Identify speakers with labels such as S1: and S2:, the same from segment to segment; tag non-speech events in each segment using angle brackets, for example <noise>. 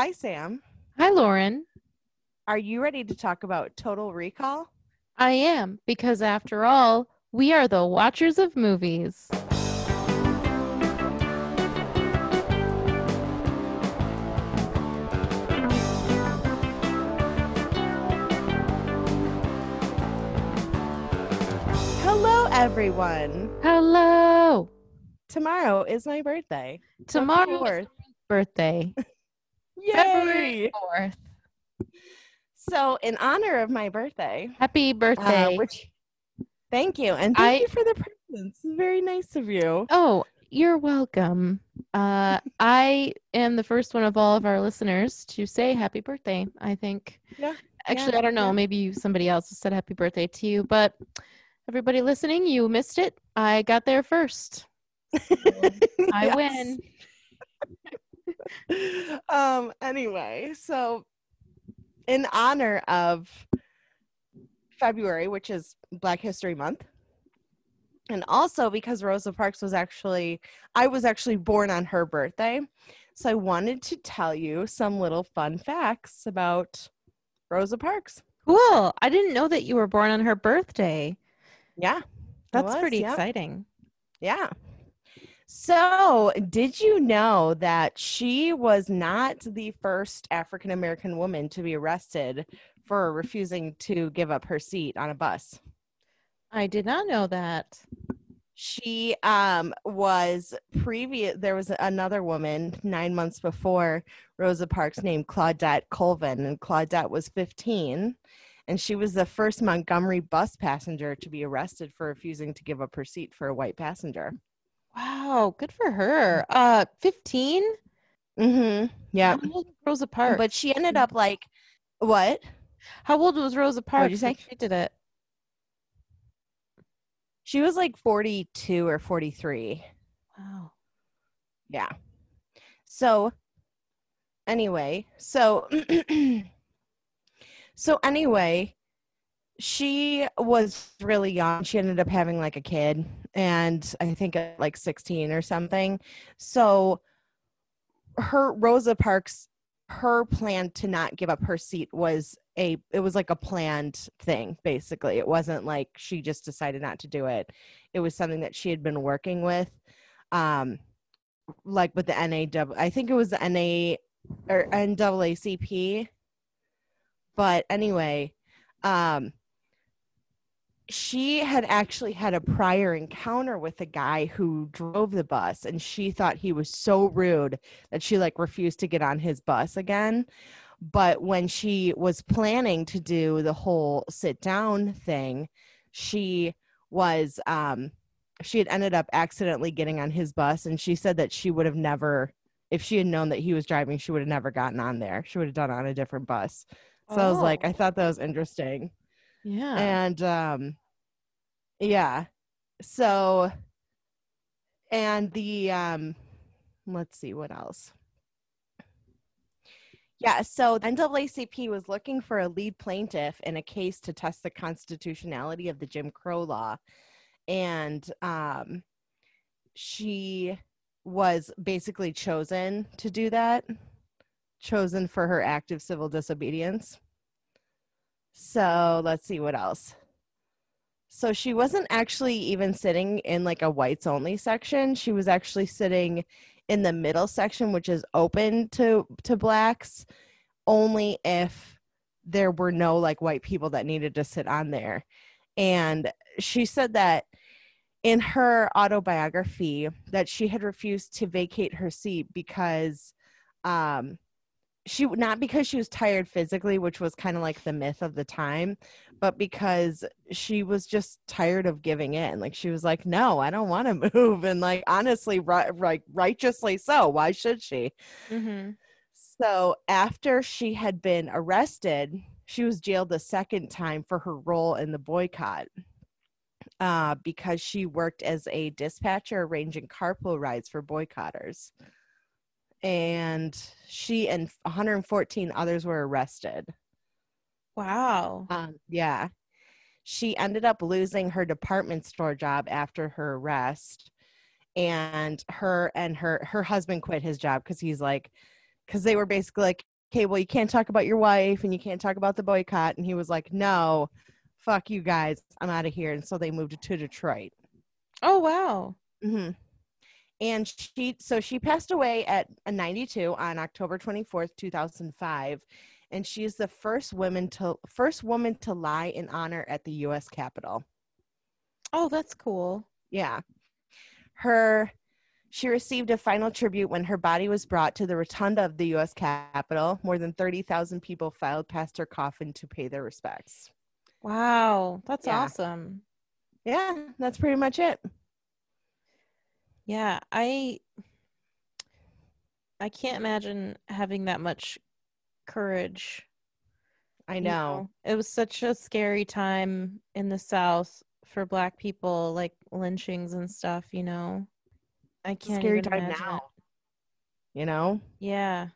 S1: Hi, Sam.
S2: Hi, Lauren.
S1: Are you ready to talk about Total Recall?
S2: I am, because after all, we are the watchers of movies.
S1: Hello, everyone.
S2: Hello.
S1: Tomorrow is my birthday.
S2: Tomorrow is birthday. <laughs>
S1: Yay!
S2: February 4th.
S1: So, in honor of my birthday,
S2: Happy
S1: uh,
S2: birthday.
S1: which thank you, and thank
S2: I-
S1: you for the presents. Very nice of you.
S2: oh, you're welcome. Uh, <laughs> I am the first one of all of our listeners to say happy birthday, I think.
S1: Yeah,
S2: Actually,
S1: yeah,
S2: I don't know.
S1: yeah.
S2: Maybe somebody else said happy birthday to you, but everybody listening, you missed it. I got there first. <laughs> I win. <laughs>
S1: um anyway so in honor of february which is black history month and also because rosa parks was actually i was actually born on her birthday so i wanted to tell you some little fun facts about rosa parks
S2: Cool. I didn't know that you were born on her birthday.
S1: yeah
S2: That's
S1: was,
S2: pretty exciting.
S1: Yeah. So, did you know that she was not the first African American woman to be arrested for refusing to give up her seat on a bus?
S2: I did not know that.
S1: She um was previous there was another woman 9 months before Rosa Parks named Claudette Colvin and Claudette was 15 and she was the first Montgomery bus passenger to be arrested for refusing to give up her seat for a white passenger.
S2: Wow, good for her. Uh 15?
S1: Mm-hmm. Yeah.
S2: How old was Rosa Parks?
S1: But she ended up like what?
S2: how old was Rosa Parks?
S1: You say?
S2: She did it.
S1: She was like 42 or 43.
S2: Wow.
S1: Yeah. So anyway, so <clears throat> so anyway, she was really young. She ended up having like a kid and I think at like 16 or something. So her Rosa Parks her plan to not give up her seat was a it was like a planned thing basically. It wasn't like she just decided not to do it. It was something that she had been working with um like with the NAW I think it was the NA or NAACP. But anyway, um she had actually had a prior encounter with a guy who drove the bus and she thought he was so rude that she like refused to get on his bus again but when she was planning to do the whole sit down thing she was um she had ended up accidentally getting on his bus and she said that she would have never if she had known that he was driving she would have never gotten on there she would have done on a different bus so i was like
S2: Oh.
S1: i thought that was interesting
S2: Yeah.
S1: and um yeah. So and the um let's see what else. Yeah so the NAACP was looking for a lead plaintiff in a case to test the constitutionality of the Jim Crow law. And um she was basically chosen to do that chosen for her active civil disobedience. So let's see what else. So she wasn't actually even sitting in like a whites only section. She was actually sitting in the middle section, which is open to to blacks, only if there were no like white people that needed to sit on there. And she said that in her autobiography that she had refused to vacate her seat because um she not because she was tired physically which was kind of like the myth of the time but because she was just tired of giving in like she was like no i don't want to <laughs> move and like honestly right, right righteously so why should she
S2: mm-hmm.
S1: so after she had been arrested she was jailed a second time for her role in the boycott uh, because she worked as a dispatcher arranging carpool rides for boycotters and she and 114 others were arrested.
S2: Wow.
S1: Um, yeah. She ended up losing her department store job after her arrest. And her and her her husband quit his job because he's like, because they were basically like, okay, well, you can't talk about your wife and you can't talk about the boycott. And he was like, no, fuck you guys. I'm out of here. And so they moved to Detroit.
S2: Oh wow.
S1: hmm And she, so she passed away at uh, 92 on October 24th, 2005. And she is the first woman to first woman to lie in honor at the U.S. Capitol.
S2: Oh, that's cool.
S1: Yeah. Her she received a final tribute when her body was brought to the rotunda of the US Capitol. More than 30,000 people filed past her coffin to pay their respects.
S2: Wow, that's
S1: Yeah.
S2: awesome.
S1: Yeah, that's pretty much it.
S2: Yeah, I I can't imagine having that much courage.
S1: I
S2: you
S1: know.
S2: It was such a scary time in the South for black people, like lynchings and stuff, you know. I can't
S1: scary time
S2: imagine
S1: now. You know?
S2: Yeah.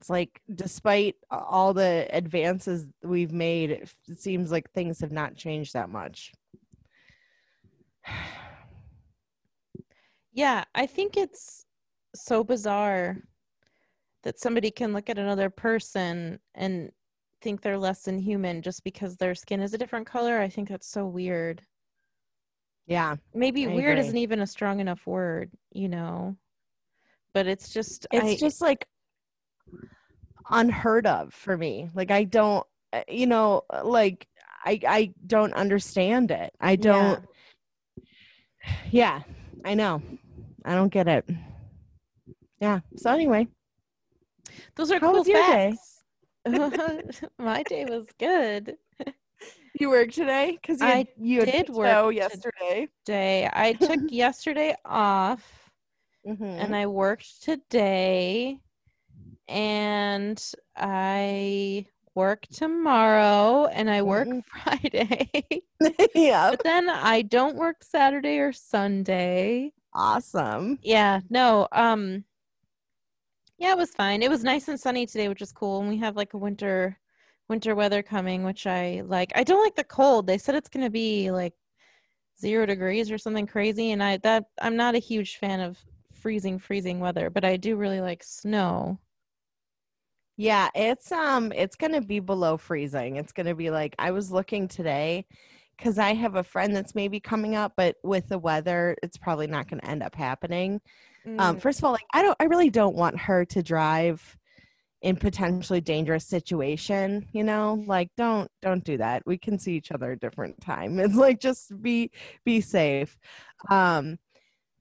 S1: It's like despite all the advances we've made, it seems like things have not changed that much. <sighs> <sighs>
S2: Yeah, I think it's so bizarre that somebody can look at another person and think they're less than human just because their skin is a different color. I think that's so weird.
S1: Yeah.
S2: Maybe
S1: I
S2: weird
S1: agree.
S2: isn't even a strong enough word, you know. But it's just
S1: It's
S2: I,
S1: just like unheard of for me. Like I don't uh, you know, like I I don't understand it. I don't <sighs> yeah, I know. I don't get it. Yeah. So anyway,
S2: those are
S1: How
S2: cool
S1: was your day?
S2: facts. <laughs> My day was good.
S1: you worked today because you
S2: I
S1: you
S2: did work
S1: yesterday.
S2: Day I took <laughs> yesterday off
S1: Mhm.
S2: and I worked today and I work tomorrow and I work
S1: Mm-mm. <laughs>
S2: Friday.
S1: yeah.
S2: but then I don't work Saturday or Sunday.
S1: Awesome.
S2: Yeah, no, um yeah, it was fine. It was nice and sunny today, which is cool. And we have like a winter winter weather coming, which I like. I don't like the cold. They said it's gonna be like zero degrees or something crazy, and I that I'm not a huge fan of freezing, freezing weather, but I do really like snow.
S1: Yeah, it's um it's going to be below freezing. It's going to be like I was looking today cuz I have a friend that's maybe coming up but with the weather it's probably not going to end up happening. Um
S2: Mm,
S1: first of all, like I don't I really don't want her to drive in potentially dangerous situation, you know? Like don't don't do that. We can see each other a different time. <laughs> It's like just be be safe. Um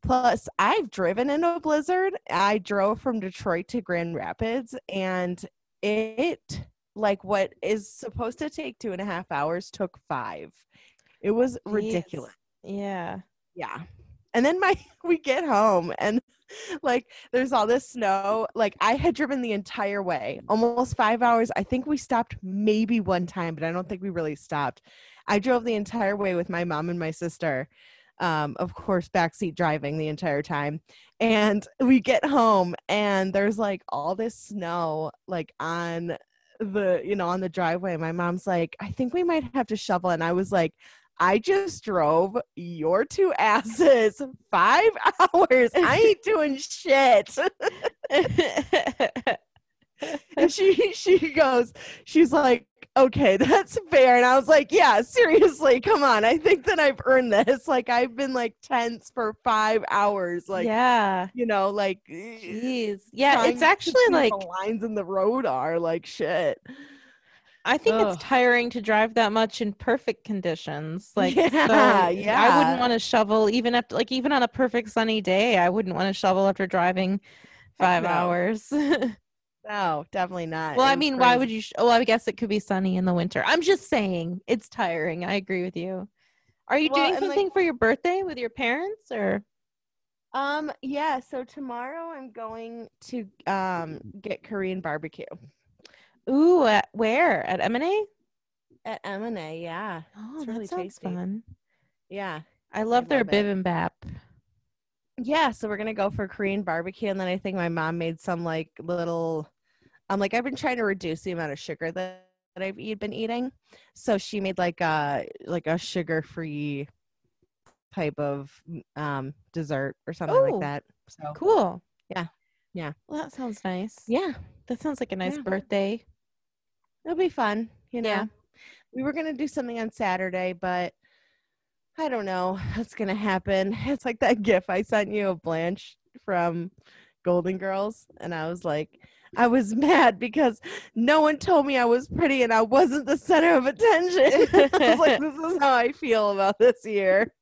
S1: Plus, I've driven in a blizzard. I drove from Detroit to Grand Rapids, and it, like, what is supposed to take two and a half hours took five. It was
S2: jeez.
S1: ridiculous.
S2: Yeah.
S1: Yeah. And then my <laughs> we get home and like there's all this snow. Like I had driven the entire way, almost 5 hours. I think we stopped maybe one time, but I don't think we really stopped. I drove the entire way with my mom and my sister. Um, of course, backseat driving the entire time. And we get home and there's like all this snow like on the you know on the driveway. My mom's like, I think we might have to shovel. And I was like, I just drove your two asses five <laughs> hours. I ain't doing shit. <laughs> and she she goes, she's like, okay, <laughs> that's fair. And I was like, yeah, seriously, come on. I think that I've earned this. <laughs> Like I've been like tense for five hours. Like
S2: yeah.
S1: you know, like eh,
S2: Jeez. Yeah, it's actually like
S1: the lines in the road are like shit.
S2: I think
S1: Ugh.
S2: it's tiring to drive that much in perfect conditions. <laughs> Like, so
S1: Yeah,
S2: I wouldn't want to shovel even after, like, even on a perfect sunny day. I wouldn't want to shovel after driving five hours.
S1: No, definitely not. Well, I
S2: mean, why would you? Sh- oh, I guess it could be sunny in the winter. I'm just saying it's tiring. I agree with you. Are you
S1: Well,
S2: doing
S1: and, like-
S2: something for your birthday with your parents or?
S1: Um, yeah, so tomorrow I'm going to um get Korean barbecue
S2: Ooh, at where? At M&A?
S1: at M&A, yeah.
S2: Oh,
S1: It's
S2: that
S1: really
S2: sounds
S1: tasty.
S2: fun.
S1: Yeah.
S2: I love their
S1: love it.
S2: bibimbap.
S1: Yeah, so we're going to go for Korean barbecue and then I think my mom made some like little I'm like I've been trying to reduce the amount of sugar that, that I've eat, been eating. So she made like a like a sugar-free type of um dessert or something
S2: Oh,
S1: like that. So
S2: Cool.
S1: Yeah. Yeah.
S2: Well, that sounds nice.
S1: Yeah.
S2: That sounds like a nice
S1: Yeah.
S2: birthday.
S1: It'll be fun, you know.
S2: Yeah.
S1: We were gonna do something on Saturday, but I don't know what's gonna happen. <laughs> It's like that gif I sent you of Blanche from Golden Girls, and I was like, I was mad because no one told me I was pretty and I wasn't the center of attention. <laughs> I was like, this is how I feel about this year.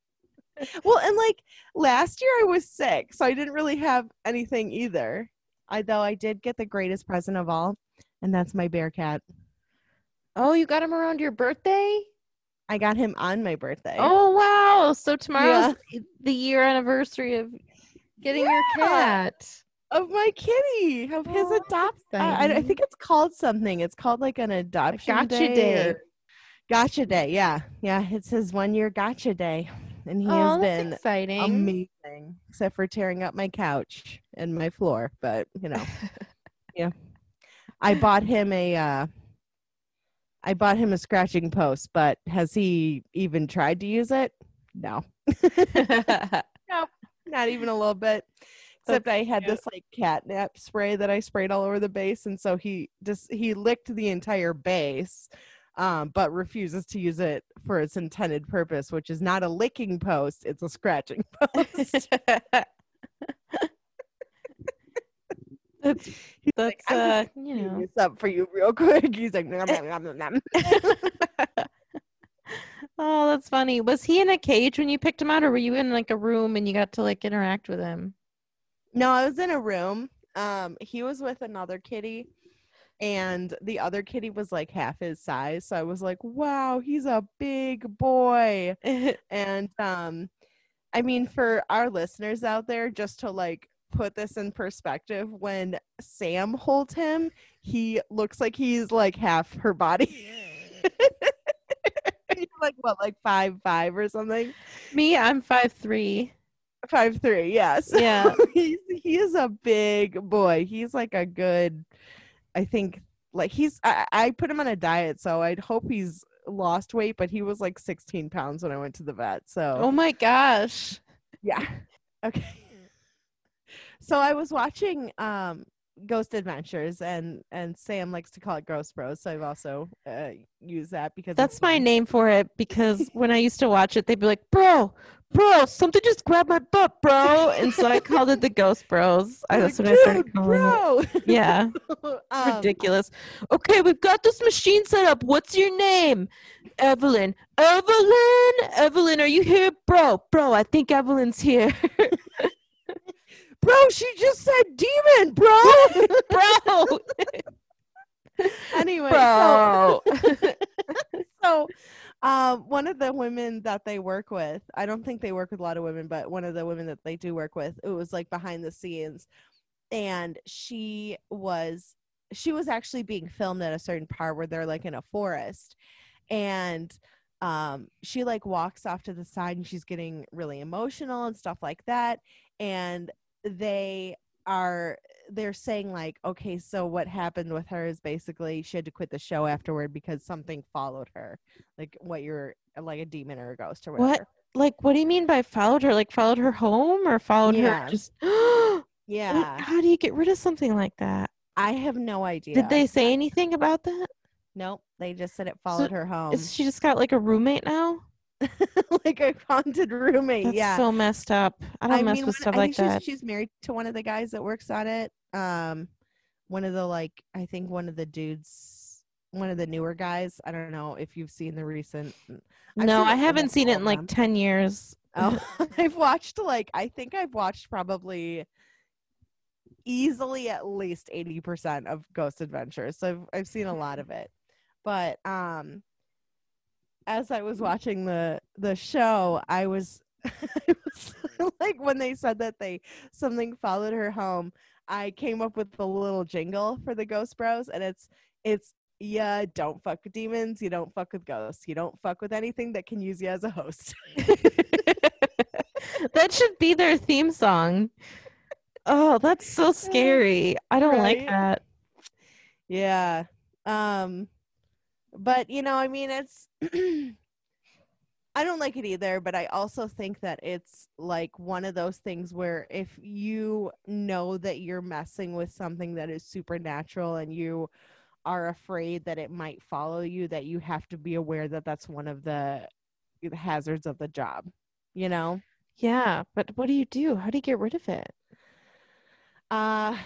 S1: Well, and like last year I was sick, so I didn't really have anything either. I though I did get the greatest present of all, and that's my bear cat.
S2: Oh, you got him around your birthday?
S1: I got him on my birthday.
S2: Oh wow! So tomorrow's the year anniversary of getting your cat.
S1: Of my kitty, of his adopt. I, I- think it's called something. It's called like an adoption
S2: gotcha
S1: day.
S2: day.
S1: or- Gotcha day. Yeah, yeah. It's his one year gotcha day, and he
S2: oh,
S1: has been
S2: exciting.
S1: amazing, except for tearing up my couch and my floor. But you know, <laughs> yeah. I bought him a. Uh, I bought him a scratching post, but has he even tried to use it? No. <laughs> <laughs> No. not even a little bit except i had this like catnip spray that i sprayed all over the base and so he just he licked the entire base um, but refuses to use it for its intended purpose which is not a licking post it's a scratching <laughs> post
S2: that's
S1: He's
S2: that's
S1: like,
S2: uh, you know.
S1: this up for you real quick <laughs> he's like nom, nom, nom. <laughs>
S2: oh, that's funny. Was he in a cage when you picked him out, or were you in like a room and you got to like interact with him?
S1: No i was in a room um he was with another kitty and the other kitty was like half his size so i was like wow he's a big boy. <laughs> And um i mean for our listeners out there just to like put this in perspective when sam holds him he looks like he's like half her body. <laughs> Like what like five five or something?
S2: Me, I'm five three.
S1: Five three yes
S2: Yeah. <laughs>
S1: he's he is a big boy he's like a good i think like he's I, I put him on a diet so i'd hope he's lost weight but he was like 16 pounds when i went to the vet so
S2: Oh my gosh.
S1: Yeah. <laughs> Okay. So I was watching um Ghost Adventures and and Sam likes to call it Ghost Bros. So I've also uh used that because
S2: That's my name for it because when I used to watch it, they'd be like, "Bro, bro, something just grabbed my butt, bro," and so I called it the Ghost Bros. I, that's
S1: like,
S2: what I started
S1: "Dude,
S2: calling it.
S1: bro.
S2: Yeah, <laughs>
S1: Um,
S2: ridiculous. Okay, we've got this machine set up. What's your name? Evelyn. Evelyn. Evelyn, are you here, bro? Bro, I think Evelyn's here, <laughs>
S1: Bro, she just said demon, bro. <laughs>
S2: bro. <laughs>
S1: anyway, so
S2: bro. <laughs>
S1: so um, one of the women that they work with i don't think they work with a lot of women but one of the women that they do work with it was like behind the scenes and she was she was actually being filmed at a certain part where they're like in a forest and um she like walks off to the side and she's getting really emotional and stuff like that and they are they're saying like okay so what happened with her is basically she had to quit the show afterward because something followed her like what you're like a demon or a ghost or whatever What?
S2: like, what do you mean by followed her? Like, followed her home or followed
S1: Yeah.
S2: her just? <gasps>
S1: yeah
S2: How do you get rid of something like that?
S1: i have no idea
S2: Did they say anything about that?
S1: nope they just said it followed her home
S2: Is she just got like a roommate now? <laughs>
S1: like a haunted roommate
S2: That's
S1: yeah
S2: so messed up. I don't mess
S1: mean,
S2: with stuff
S1: I
S2: like
S1: think
S2: that.
S1: she's, she's married to one of the guys that works on it. Um, one of the like, I think one of the dudes, one of the newer guys. I don't know if you've seen the recent. I've
S2: No, I haven't seen it in like. 10 years.
S1: Oh, <laughs> <laughs> I've watched like I think I've watched probably easily at least 80% of Ghost Adventures. So I've, I've seen a lot of it. But um as I was watching the the show, I was, <laughs> I was <laughs> like when they said that they something followed her home, I came up with the little jingle for the Ghost Bros and it's it's yeah, don't fuck with demons, you don't fuck with ghosts, you don't fuck with anything that can use you as a host. <laughs>
S2: that should be their theme song. Oh, that's so scary. I don't like that.
S1: Yeah. Um but you know, I mean it's <clears throat> I don't like it either, but I also think that it's like one of those things where if you know that you're messing with something that is supernatural and you are afraid that it might follow you, that you have to be aware that that's one of the hazards of the job, you know?
S2: Yeah, but what do you do? How do you get rid of it?
S1: Uh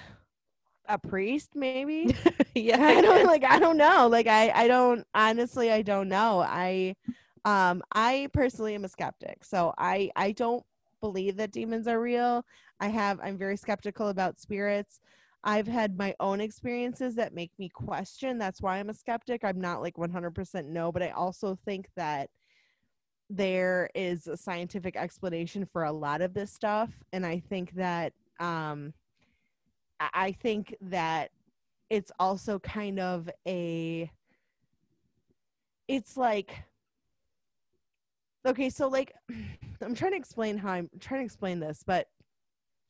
S1: a priest maybe <laughs>
S2: yeah,
S1: I don't like I don't know. Like I I don't honestly I don't know. I um I personally am a skeptic. So I I don't believe that demons are real. I have I'm very skeptical about spirits. I've had my own experiences that make me question. That's why I'm a skeptic. I'm not like 100% no, but I also think that there is a scientific explanation for a lot of this stuff and I think that um I think that it's also kind of a it's like okay so like <sighs> i'm trying to explain how i'm trying to explain this but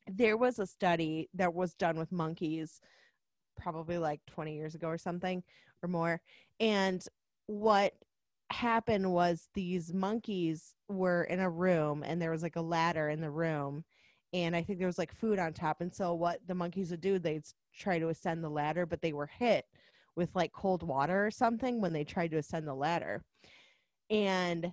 S1: there was a study that was done with monkeys probably like 20 years ago or something or more and what happened was these monkeys were in a room and there was like a ladder in the room and i think there was like food on top and so what the monkeys would do they'd try to ascend the ladder but they were hit with like cold water or something when they tried to ascend the ladder. And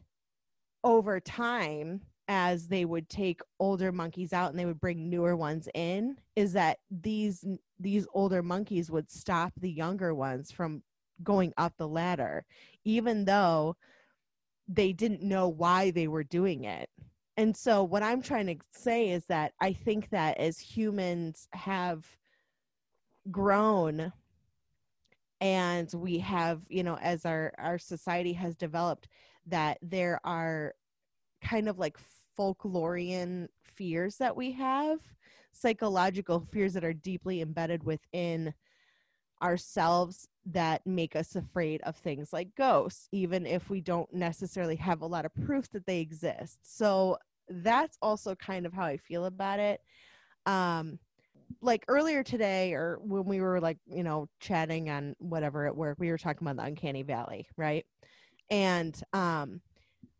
S1: over time as they would take older monkeys out and they would bring newer ones in is that these these older monkeys would stop the younger ones from going up the ladder even though they didn't know why they were doing it and so what i'm trying to say is that i think that as humans have grown and we have you know as our our society has developed that there are kind of like folklorian fears that we have psychological fears that are deeply embedded within ourselves that make us afraid of things like ghosts even if we don't necessarily have a lot of proof that they exist. So that's also kind of how i feel about it. Um like earlier today or when we were like you know chatting on whatever at work we were talking about the uncanny valley right? And um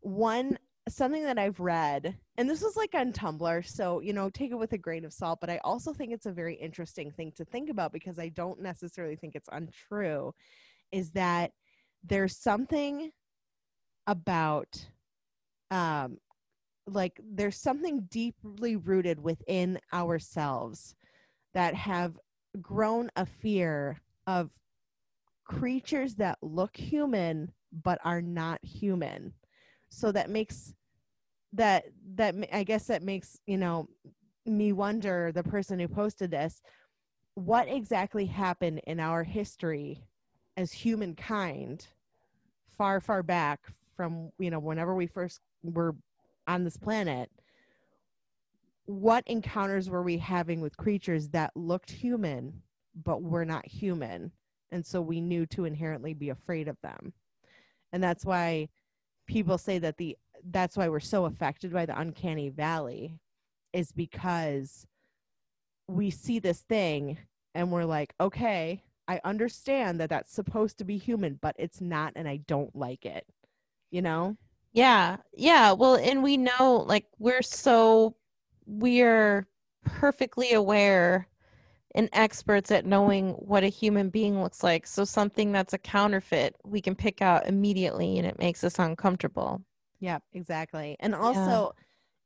S1: one something that i've read and this was like on tumblr so you know take it with a grain of salt but i also think it's a very interesting thing to think about because i don't necessarily think it's untrue is that there's something about um like there's something deeply rooted within ourselves that have grown a fear of creatures that look human but are not human. So that makes that that i guess that makes you know me wonder the person who posted this what exactly happened in our history as humankind far far back from you know whenever we first were on this planet what encounters were we having with creatures that looked human but were not human? And so we knew to inherently be afraid of them. And that's why people say that the that's why we're so affected by the uncanny valley is because we see this thing and we're like okay i understand that that's supposed to be human but it's not and i don't like it you know
S2: Yeah, yeah. Well, and we know like we're so we're perfectly aware and experts at knowing what a human being looks like. So something that's a counterfeit, we can pick out immediately and it makes us uncomfortable.
S1: yeah exactly and also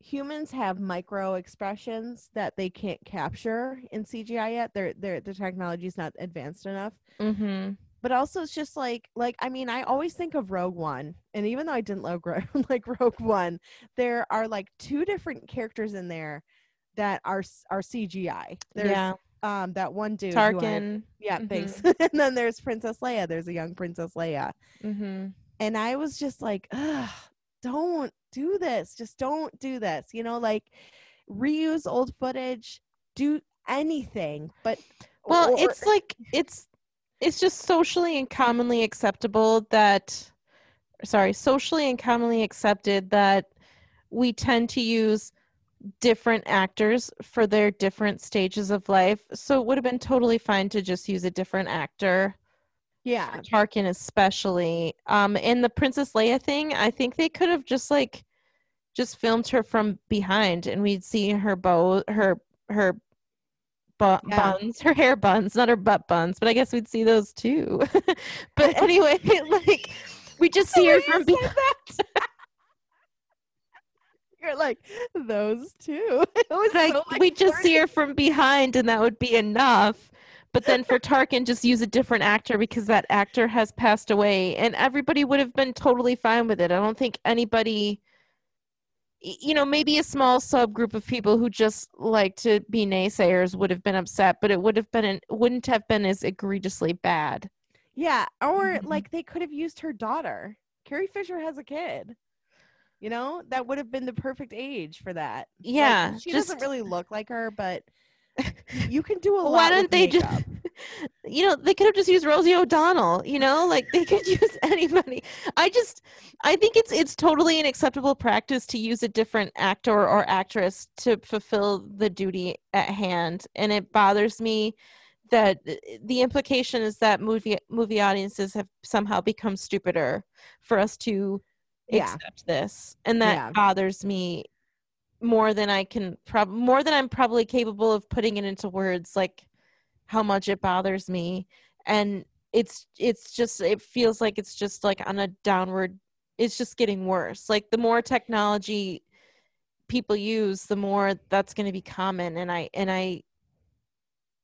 S1: humans have micro expressions that they can't capture in cgi yet their their the technology's not advanced enough
S2: Mhm.
S1: But also it's just like like i mean i always think of rogue one and even though i didn't love <laughs> like rogue one there are like two different characters in there that are are cgi there's
S2: yeah.
S1: um that one dude who I-
S2: Tarkin.
S1: yeah thanks. <laughs> And then there's princess leia. There's a young princess leia.
S2: Mm-hmm.
S1: and i was just like Ugh, don't do this. Just don't do this. You know like reuse old footage do anything but
S2: Well,
S1: or-
S2: it's like it's it's just socially and commonly acceptable that sorry, socially and commonly accepted that we tend to use different actors for their different stages of life. So it would have been totally fine to just use a different actor
S1: Yeah.
S2: Tarkin especially. Um in the Princess Leia thing, I think they could have just like just filmed her from behind and we'd see her bow her her bu-
S1: Yeah.
S2: buns, her hair buns, not her butt buns, but I guess we'd see those too. <laughs> but <laughs> anyway, <laughs> like we just see her
S1: you
S2: from
S1: said
S2: behind.
S1: You're like those two. It was
S2: like
S1: so, like,
S2: we just see her from behind and that would be enough but then for tarkin just use a different actor because that actor has passed away and everybody would have been totally fine with it i don't think anybody you know maybe a small subgroup of people who just like to be naysayers would have been upset but it would have been an, wouldn't have been as egregiously bad
S1: Yeah, or
S2: Mhm.
S1: like they could have used her daughter. Carrie Fisher has a kid. You know, that would have been the perfect age for that. Like,
S2: yeah
S1: she
S2: just
S1: doesn't really look like her, but <laughs> you can do a lot.
S2: why don't
S1: with
S2: they
S1: makeup.
S2: just you know they could have just used rosie o'donnell you know like they could <laughs> use anybody i just i think it's it's totally an acceptable practice to use a different actor or actress to fulfill the duty at hand and it bothers me that the implication is that movie movie audiences have somehow become stupider for us to
S1: Yeah.
S2: accept this and that
S1: Yeah.
S2: bothers me more than I can prob more than I'm probably capable of putting it into words like how much it bothers me. And it's it's just it feels like it's just like on a downward it's just getting worse. Like the more technology people use the more that's going to be common. And I and I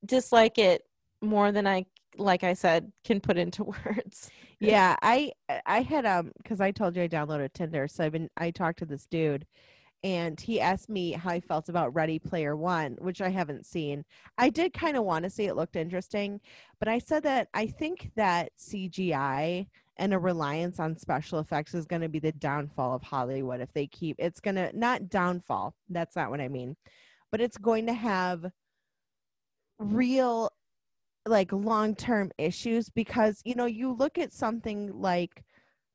S2: dislike it more than I like I said can put into <laughs> words.
S1: Yeah i i had um because i told you i downloaded tinder so i've been i talked to this dude and he asked me how i felt about ready player one which i haven't seen. I did kind of want to see it looked interesting but i said that i think that cgi and a reliance on special effects is going to be the downfall of hollywood if they keep it's going to not downfall that's not what i mean but it's going to have real like long-term issues because you know you look at something like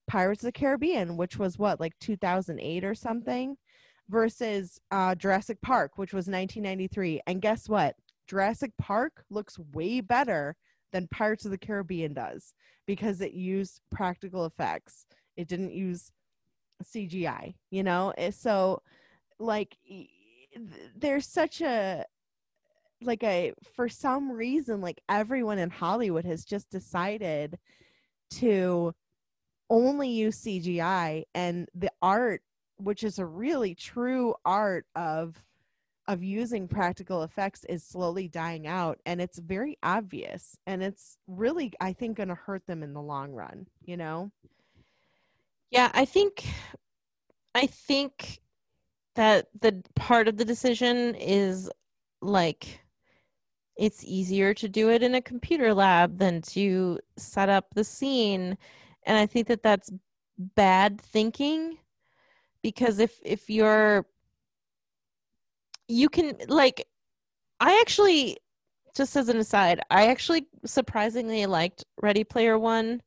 S1: Pirates of the Caribbean which was what like 2008 or something versus uh Jurassic Park which was 1993 and guess what? Jurassic Park looks way better than Pirates of the Caribbean does because it used practical effects. It didn't use CGI you know? Eh, so like there's such a like a for some reason like everyone in hollywood has just decided to only use cgi and the art which is a really true art of of using practical effects is slowly dying out and it's very obvious and it's really i think going to hurt them in the long run you know?
S2: Yeah, I think I think that the part of the decision is like it's easier to do it in a computer lab than to set up the scene and I think that that's bad thinking because if if you're you can like I actually just as an aside, I actually surprisingly liked Ready Player 1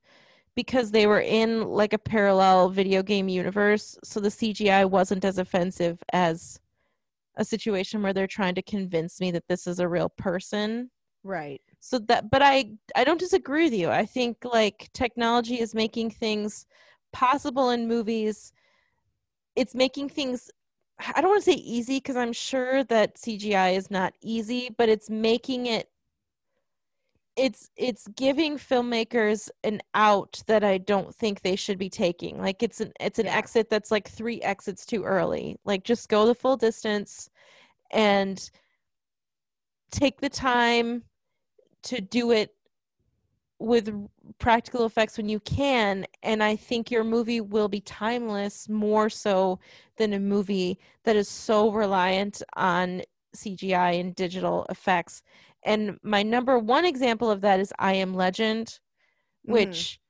S2: because they were in like a parallel video game universe so the cgi wasn't as offensive as a situation where they're trying to convince me that this is a real person.
S1: Right.
S2: So that but i i don't disagree with you. I think like technology is making things possible in movies it's making things i don't want to say easy because i'm sure that cgi is not easy but it's making it it's it's giving filmmakers an out that I don't think they should be taking. Like it's an it's an
S1: Yeah.
S2: exit that's like three exits too early. Like just go the full distance and take the time to do it with practical effects when you can and I think your movie will be timeless more so than a movie that is so reliant on CGI and digital effects. And my number one example of that is I Am Legend,
S1: Mhm.
S2: which,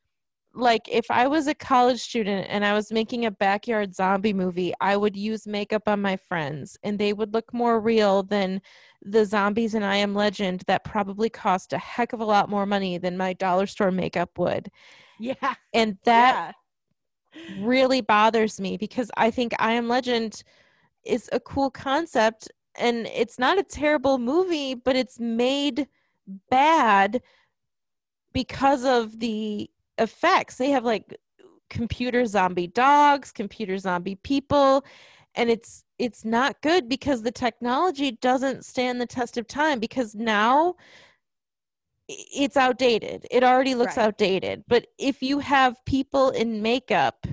S2: like, if I was a college student and I was making a backyard zombie movie, I would use makeup on my friends and they would look more real than the zombies in I Am Legend that probably cost a heck of a lot more money than my dollar store makeup would.
S1: yeah
S2: And <laughs> that
S1: yeah.
S2: really bothers me because I think I Am Legend is a cool concept and it's not a terrible movie, but it's made bad because of the effects. They have like computer zombie dogs, computer zombie people, and it's it's not good because the technology doesn't stand the test of time because now it's outdated. It already looks
S1: Right.
S2: outdated. But if you have people in makeup,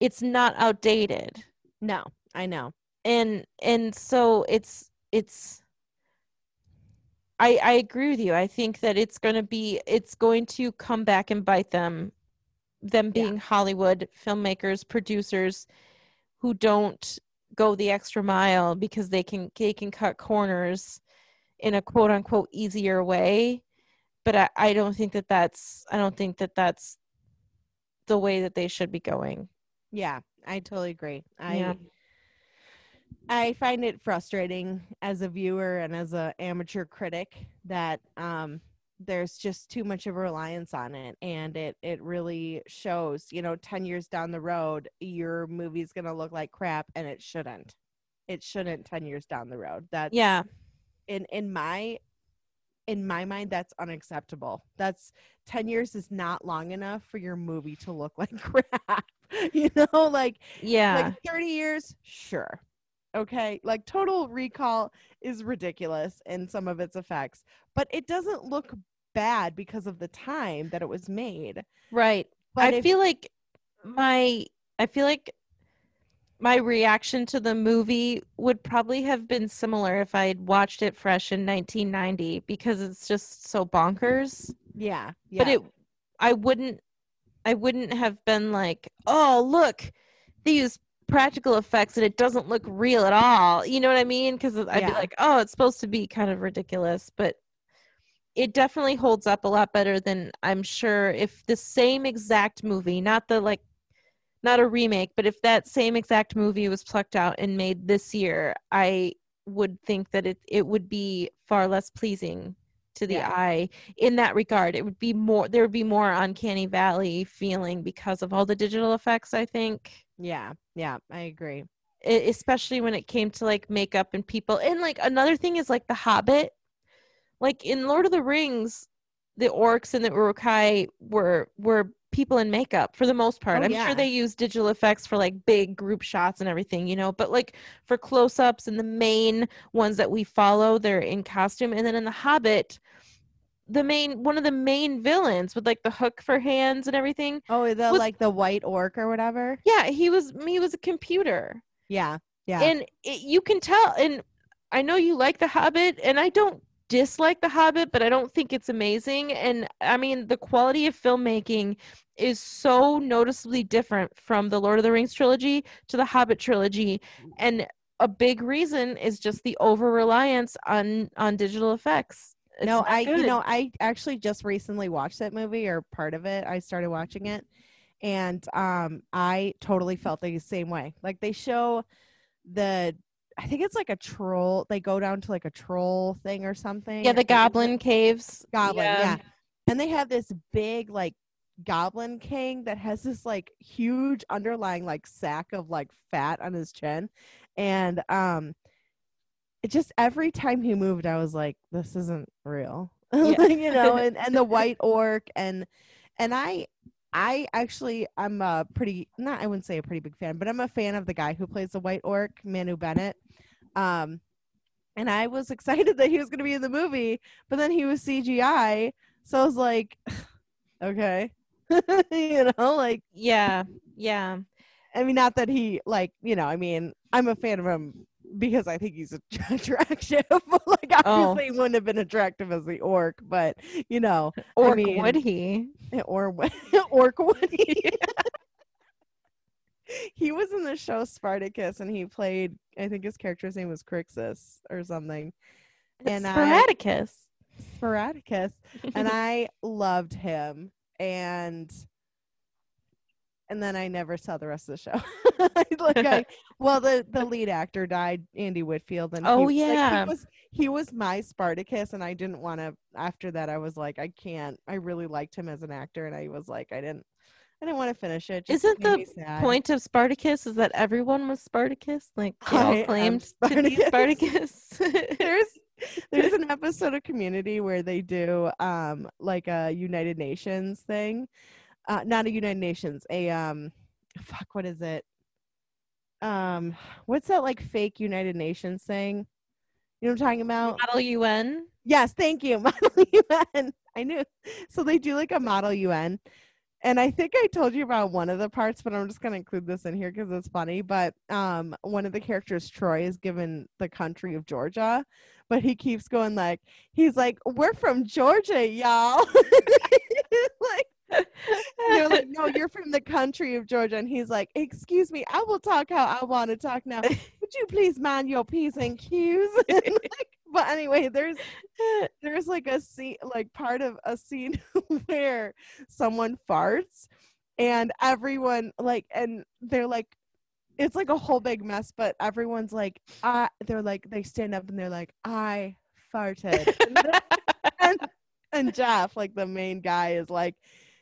S2: it's not outdated.
S1: No, I know.
S2: And and so it's it's I I agree with you. I think that it's going to be it's going to come back and bite them them
S1: Yeah.
S2: being Hollywood filmmakers, producers who don't go the extra mile because they can they can cut corners in a quote unquote easier way but I, I don't think that that's i don't think that that's the way that they should be going
S1: Yeah, I totally agree. I
S2: Yeah.
S1: I find it frustrating as a viewer and as an amateur critic that um there's just too much of a reliance on it and it it really shows, you know, 10 years down the road your movie's going to look like crap and it shouldn't. It shouldn't 10 years down the road. That
S2: yeah
S1: in in my in my mind that's unacceptable that's 10 years is not long enough for your movie to look <laughs> like crap you know like
S2: yeah
S1: like 30 years sure okay? Like total recall is ridiculous in some of its effects but it doesn't look bad because of the time that it was made.
S2: Right.
S1: But
S2: i
S1: if-
S2: feel like my i feel like my reaction to the movie would probably have been similar if i had watched it fresh in 1990 because it's just so bonkers.
S1: Yeah, yeah.
S2: but it i wouldn't i wouldn't have been like oh look these practical effects and it doesn't look real at all you know what i mean because i'd
S1: Yeah.
S2: be like oh it's supposed to be kind of ridiculous but it definitely holds up a lot better than i'm sure if the same exact movie not the like not a remake but if that same exact movie was plucked out and made this year i would think that it it would be far less pleasing to the
S1: Yeah.
S2: eye in that regard it would be more there would be more uncanny valley feeling because of all the digital effects i think
S1: yeah yeah i agree.
S2: E- especially when it came to like makeup and people and like another thing is like the hobbit. Like in lord of the rings the orcs and the Uruk-hai were were people in makeup for the most part.
S1: Oh,
S2: i'm
S1: yeah.
S2: sure they use digital effects for like big group shots and everything you know but like for close-ups and the main ones that we follow they're in costume. And then in the hobbit the main one of the main villains with like the hook for hands and everything
S1: oh the
S2: Was-
S1: like the white orc or whatever?
S2: Yeah he was he was a computer.
S1: Yeah yeah.
S2: And it, you can tell and i know you like the hobbit and i don't dislike the hobbit but i don't think it's amazing. And i mean the quality of filmmaking is so noticeably different from the lord of the rings trilogy to the hobbit trilogy. And a big reason is just the over reliance on on digital effects It's
S1: no
S2: not
S1: i you know i actually just recently watched that movie or part of it i started watching it and um i totally felt the same way. Like they show the i think it's like a troll they go down to like a troll thing or something
S2: yeah the goblin caves.
S1: Goblin yeah. and they have this big like goblin king that has this like huge underlying like sack of like fat on his chin and um it just every time he moved i was like this isn't real. <laughs>
S2: Yeah.
S1: you know and, and the <laughs> white orc and and i i actually i'm a pretty not i wouldn't say a pretty big fan but i'm a fan of the guy who plays the white orc manu bennett. Um and i was <laughs> excited that he was going to be in the movie but then he was cgi so i was like <sighs> okay. You know like
S2: yeah yeah.
S1: I mean not that he like you know i mean i'm a fan of him because i think he's <laughs> attractive <laughs> like
S2: Oh.
S1: obviously he wouldn't have been attractive as the orc but you know
S2: or
S1: mean-
S2: would he
S1: eh, or <laughs> orc would he he was in the show spartacus and he played i think his character's name was crixus or something And I-
S2: Sporadicus.
S1: Sporadicus, and I loved him. And and then I never saw the rest of the show. <laughs> like I, <laughs> well, the the lead actor died, Andy Whitfield, and
S2: Oh,
S1: he, like,
S2: yeah.
S1: he was he was my Spartacus, and I didn't want to. After that, I was like, I can't. I really liked him as an actor, and I was like, I didn't. I didn't want to finish it. Just
S2: Isn't the point of Spartacus is that everyone was Spartacus? Like they all claimed to be
S1: Spartacus.
S2: Spartacus. <laughs>
S1: there's there's an episode of Community where they do um like a United Nations thing, uh, not a United Nations, a um, fuck, what is it? Um, what's that like fake United Nations thing? You know what I'm talking about?
S2: Model UN.
S1: Yes, thank you. <laughs> Model UN. I knew. So they do like a Model UN. And I think I told you about one of the parts, but I'm just going to include this in here because it's funny. But um, one of the characters, Troy, is given the country of Georgia, but he keeps going like, he's like, "We're from Georgia, y'all." <laughs> like, they're like, <laughs> "No, you're from the country of Georgia," and he's like, "Excuse me, I will talk how I want to talk now. <laughs> Would you please mind your p's and q's?" <laughs> And, like, but anyway, there's there's like a scene, like part of a scene where someone farts, and everyone like, and they're like, it's like a whole big mess, but everyone's like, I, they're like, they stand up and they're like, I farted, and, and, and Jeff, like the main guy, is like.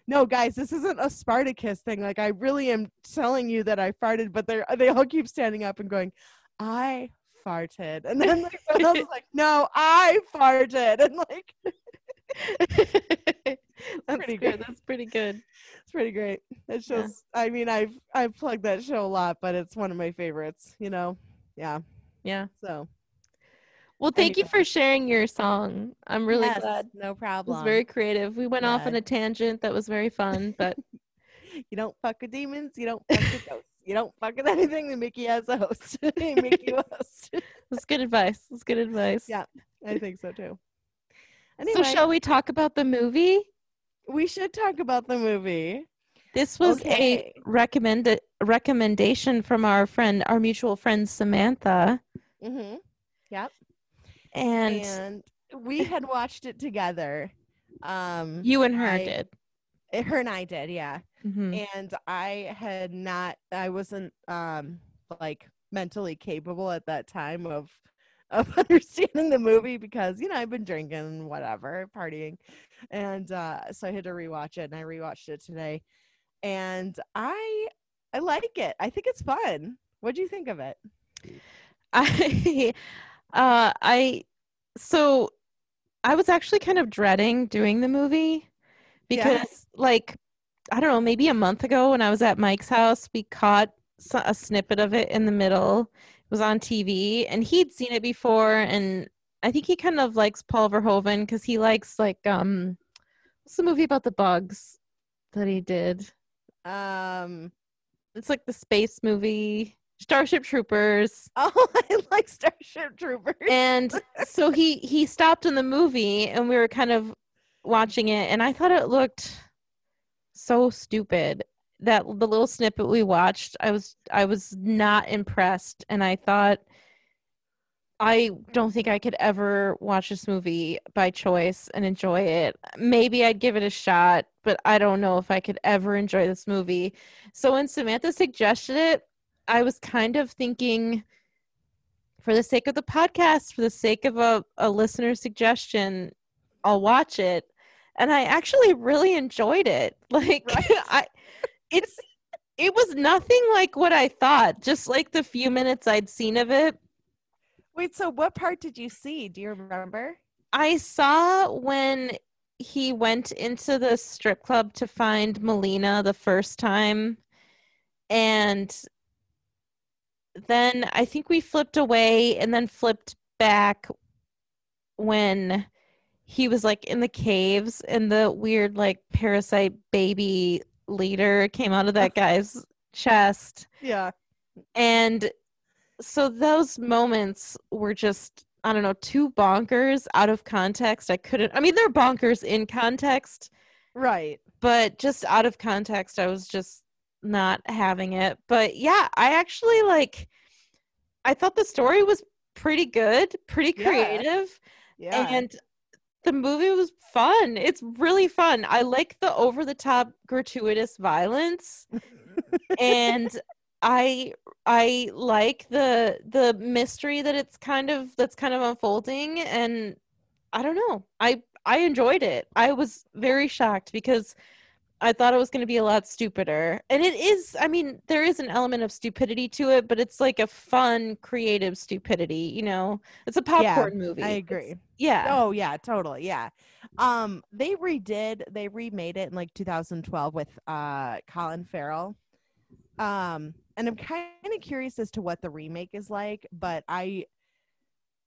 S1: No, guys, this isn't a Spartacus thing. Like, I really am telling you that I farted, but they they all keep standing up and going, "I farted," and then like someone else is like, "No, I farted," and like <laughs>
S2: That's
S1: pretty
S2: good. That's pretty good.
S1: it's pretty great. It's
S2: Yeah.
S1: just, I mean, I've I've plugged that show a lot, but it's one of my favorites. You know, yeah.
S2: Yeah.
S1: So
S2: Well, thank you for sharing your song. I'm really
S1: Yes,
S2: glad.
S1: no
S2: It
S1: problem.
S2: was very creative. We went off on a tangent that was very fun, but <laughs>
S1: you don't fuck with demons. You don't fuck with ghosts. You don't fuck with <laughs> anything that Mickey has a host. <laughs> Make you host.
S2: it's good advice. That's good advice.
S1: Yeah. I think so too. Anyway,
S2: So shall we talk about the movie?
S1: we should talk about the movie.
S2: This was
S1: Okay.
S2: a recommended recommendation from our friend, our mutual friend Samantha,
S1: Mm-hmm. Yep.
S2: And,
S1: And we had watched it together. Um,
S2: you and her
S1: I-
S2: did.
S1: eh, her and I did, yeah.
S2: Mhm.
S1: And I had not, I wasn't um like mentally capable at that time of <laughs> of <laughs> understanding the movie because you know I've been drinking, whatever, partying, and uh, so I had to rewatch it, and I rewatched it today, and I I like it. I think it's fun. What do you think of it? <laughs>
S2: I uh I so I was actually kind of dreading doing the movie because like I don't know, maybe a month ago when I was at Mike's house, we caught a snippet of it in the middle. It was on TV and he'd seen it before and I think he kind of likes Paul Verhoeven cuz he likes like um what's the movie about the bugs that he did?
S1: Um,
S2: It's like the space movie Starship Troopers. <laughs>
S1: oh, I like Starship Troopers.
S2: and so he <laughs> he stopped in the movie and we were kind of watching it and i thought it looked so stupid that the little snippet we watched i was i was not impressed and i thought i don't think i could ever watch this movie by choice and enjoy it maybe i'd give it a shot but i don't know if i could ever enjoy this movie so when samantha suggested it i was kind of thinking for the sake of the podcast, for the sake of a, a listener suggestion, I'll watch it. And I actually really enjoyed it. <laughs> Like
S1: Right.
S2: I it's it was nothing like what I thought, just like the few minutes I'd seen of it.
S1: Wait, so what part did you see? Do you remember?
S2: I saw when he went into the strip club to find Melina the first time and then I think we flipped away and then flipped back when he was like in the caves and the weird like parasite baby leader came out of that <laughs> guy's chest
S1: Yeah.
S2: and so those moments were just I don't know, too bonkers out of context. I couldn't I mean they're bonkers in context,
S1: Right.
S2: but just out of context I was just not having it. But yeah, I actually like I thought the story was pretty good, pretty
S1: Yeah.
S2: creative
S1: Yeah.
S2: and the movie was fun. It's really fun. I like the over the top gratuitous violence and I I like the the mystery that it's kind of that's kind of unfolding and I don't know. I I enjoyed it. I was very shocked because I thought it was going to be a lot stupider. And it is, I mean, there is an element of stupidity to it, but it's like a fun, creative stupidity, you know? It's a popcorn
S1: Yeah,
S2: movie.
S1: I
S2: It's-
S1: agree.
S2: yeah.
S1: Oh yeah, totally. Yeah. Um they redid they remade it in like 2012 with uh Colin Farrell. Um and I'm kind of curious as to what the remake is like, but I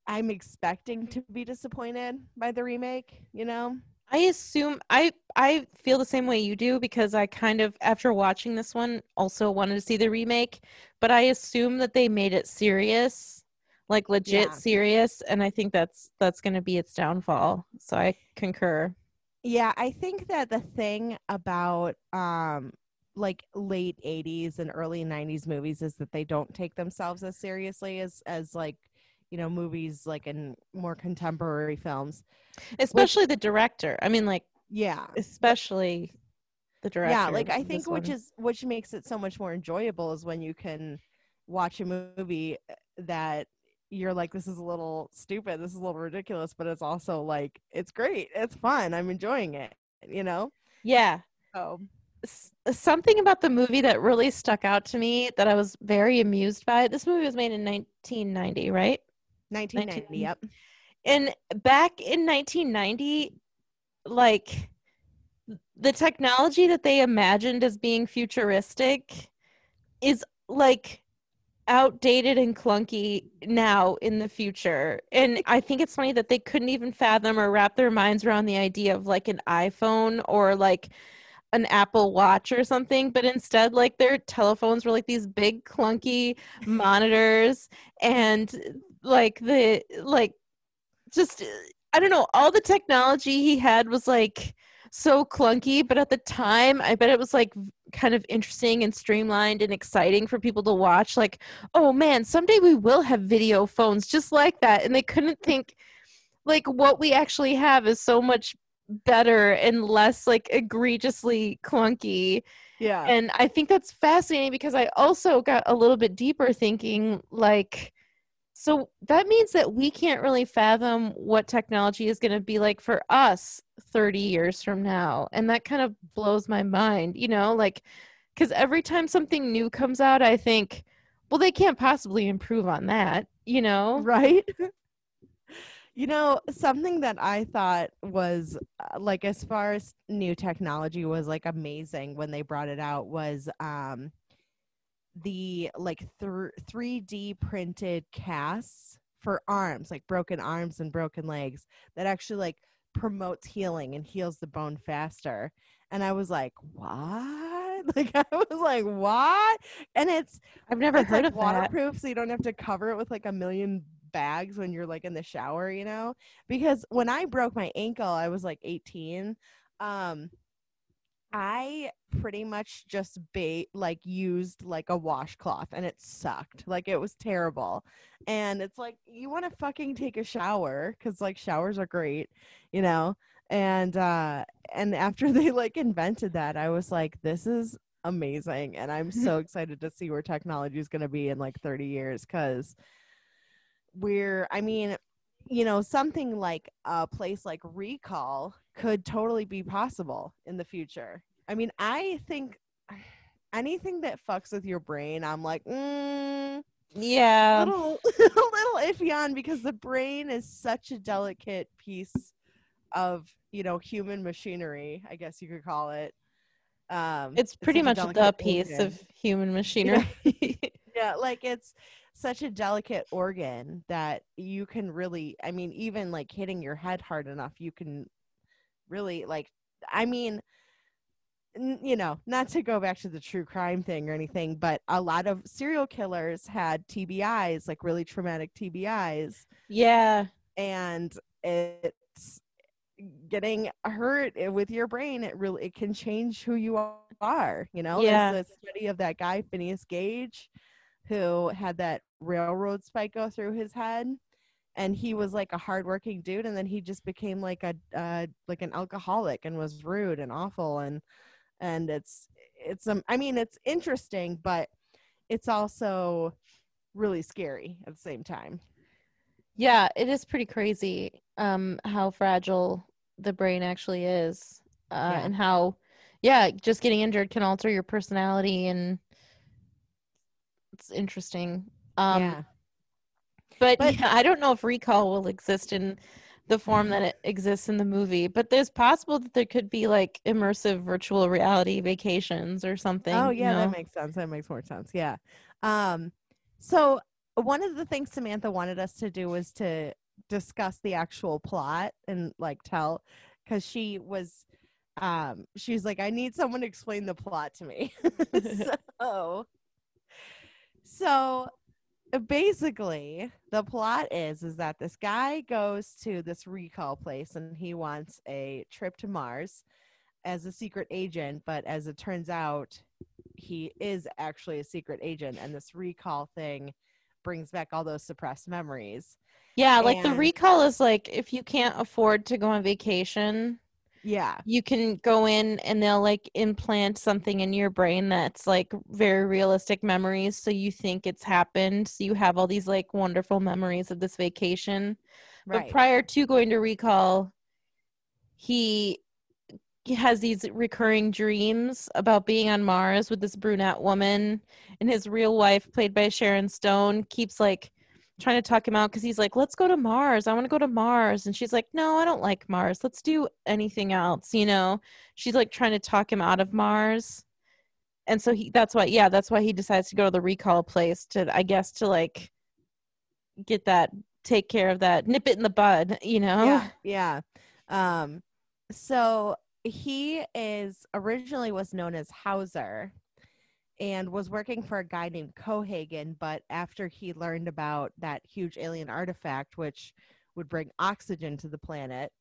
S1: I'm expecting to be disappointed by the remake, you know?
S2: I assume I I feel the same way you do because I kind of after watching this one also wanted to see the remake, but I assume that they made it serious, like legit
S1: Yeah.
S2: serious, and I think that's that's going to be its downfall. So I concur.
S1: Yeah, I think that the thing about um like late 80s and early 90s movies is that they don't take themselves as seriously as as like you know movies like in more contemporary films.
S2: Especially the director. I mean like
S1: Yeah.
S2: especially the director.
S1: Yeah, like I think which
S2: one.
S1: is which makes it so much more enjoyable is when you can watch a movie uh, that you're like this is a little stupid, this is a little ridiculous, but it's also like it's great. It's fun. I'm enjoying it, you know?
S2: Yeah.
S1: So,
S2: S- something about the movie that really stuck out to me that I was very amused by. This movie was made in 1990, right?
S1: 1990, yep.
S2: and back in 1990 like the technology that they imagined as being futuristic is like outdated and clunky now in the future and i think it's funny that they couldn't even fathom or wrap their minds around the idea of like an iphone or like an apple watch or something but instead like their telephones were like these big clunky monitors and like the like just I don't know, all the technology he had was like so clunky, but at the time I bet it was like kind of interesting and streamlined and exciting for people to watch like, oh man, someday we will have video phones just like that and they couldn't think like what we actually have is so much better and less like egregiously clunky
S1: Yeah.
S2: and I think that's fascinating because I also got a little bit deeper thinking like so that means that we can't really fathom what technology is going to be like for us 30 years from now and that kind of blows my mind you know like cuz every time something new comes out I think well they can't possibly improve on that you know?
S1: Right? <laughs> You know something that i thought was uh, like as far as new technology was like amazing when they brought it out was um the like th- 3d printed casts for arms like broken arms and broken legs that actually like promotes healing and heals the bone faster. And i was like what? <laughs> Like i was like what? And it's
S2: I've never
S1: it's
S2: heard
S1: like
S2: of that.
S1: waterproof so you don't have to cover it with like a million bags when you're like in the shower you know? Because when i broke my ankle i was like 18 um i pretty much just bait like used like a washcloth and it sucked. Like it was terrible. And it's like you want to fucking take a shower because like showers are great you know? And uh and after <laughs> they like invented that i was like this is amazing. And i'm <laughs> so excited to see where technology is going to be in like 30 years because we're i mean you know something like a place like recall could totally be possible in the future. I mean i think <sighs> anything that fucks with your brain i'm like mm,
S2: yeah.
S1: little <laughs> a little iffy on because the brain is such a delicate piece of you know human machinery i guess you could call it. Um
S2: it's pretty
S1: a
S2: much the piece
S1: organ.
S2: of human <laughs> machinery.
S1: yeah like it's such a delicate organ that you can really i mean even like hitting your head hard enough you can really like i mean n- you know not to go back to the true crime thing or anything but a lot of serial killers had tbis like really traumatic tbis
S2: yeah.
S1: And it's getting hurt eh, with your brain it really it can change who you are you know?
S2: Yeah.
S1: there's a study of that guy phineas gage who had that railroad spike go through his head and he was like a hardworking dude and then he just became like a uh, like an alcoholic and was rude and awful and and it's it's um i mean it's interesting but it's also really scary at the same time
S2: Yeah, it is pretty crazy um how fragile the brain actually is. Uh
S1: Yeah.
S2: and how yeah, just getting injured can alter your personality and it's interesting. Um
S1: yeah.
S2: but,
S1: But-
S2: yeah, I don't know if recall will exist in the form that it exists in the movie, but there's possible that there could be like immersive virtual reality vacations or something.
S1: Oh
S2: you
S1: yeah,
S2: know?
S1: that makes sense. That makes more sense. Yeah. Um so one of the things Samantha wanted us to do was to discuss the actual plot and like tell cuz she was um she's like I need someone to explain the plot to me. <laughs> <laughs> so so uh, basically the plot is is that this guy goes to this recall place and he wants a trip to Mars as a secret agent, but as it turns out, he is actually a secret agent, and this recall thing brings back all those suppressed memories.
S2: Yeah, like the recall is like if you can't afford to go on vacation,
S1: Yeah,
S2: you can go in and they'll like implant something in your brain that's like very realistic memories so you think it's happened so you have all these like wonderful memories of this vacation
S1: right.
S2: but prior to going to recall he he has these recurring dreams about being on mars with this brunette woman and his real wife played by sharon stone keeps like trying to talk him out because he's like let's go to mars. I want to go to mars. And she's like no i don't like mars. Let's do anything else you know? She's like trying to talk him out of mars. And so he that's why yeah that's why he decides to go to the recall place to i guess to like get that take care of that nip it in the bud you know?
S1: Yeah, <laughs> yeah. Um, so he is originally was known as Hauser and was working for a guy named Cohagen, but after he learned about that huge alien artifact which would bring oxygen to the planet,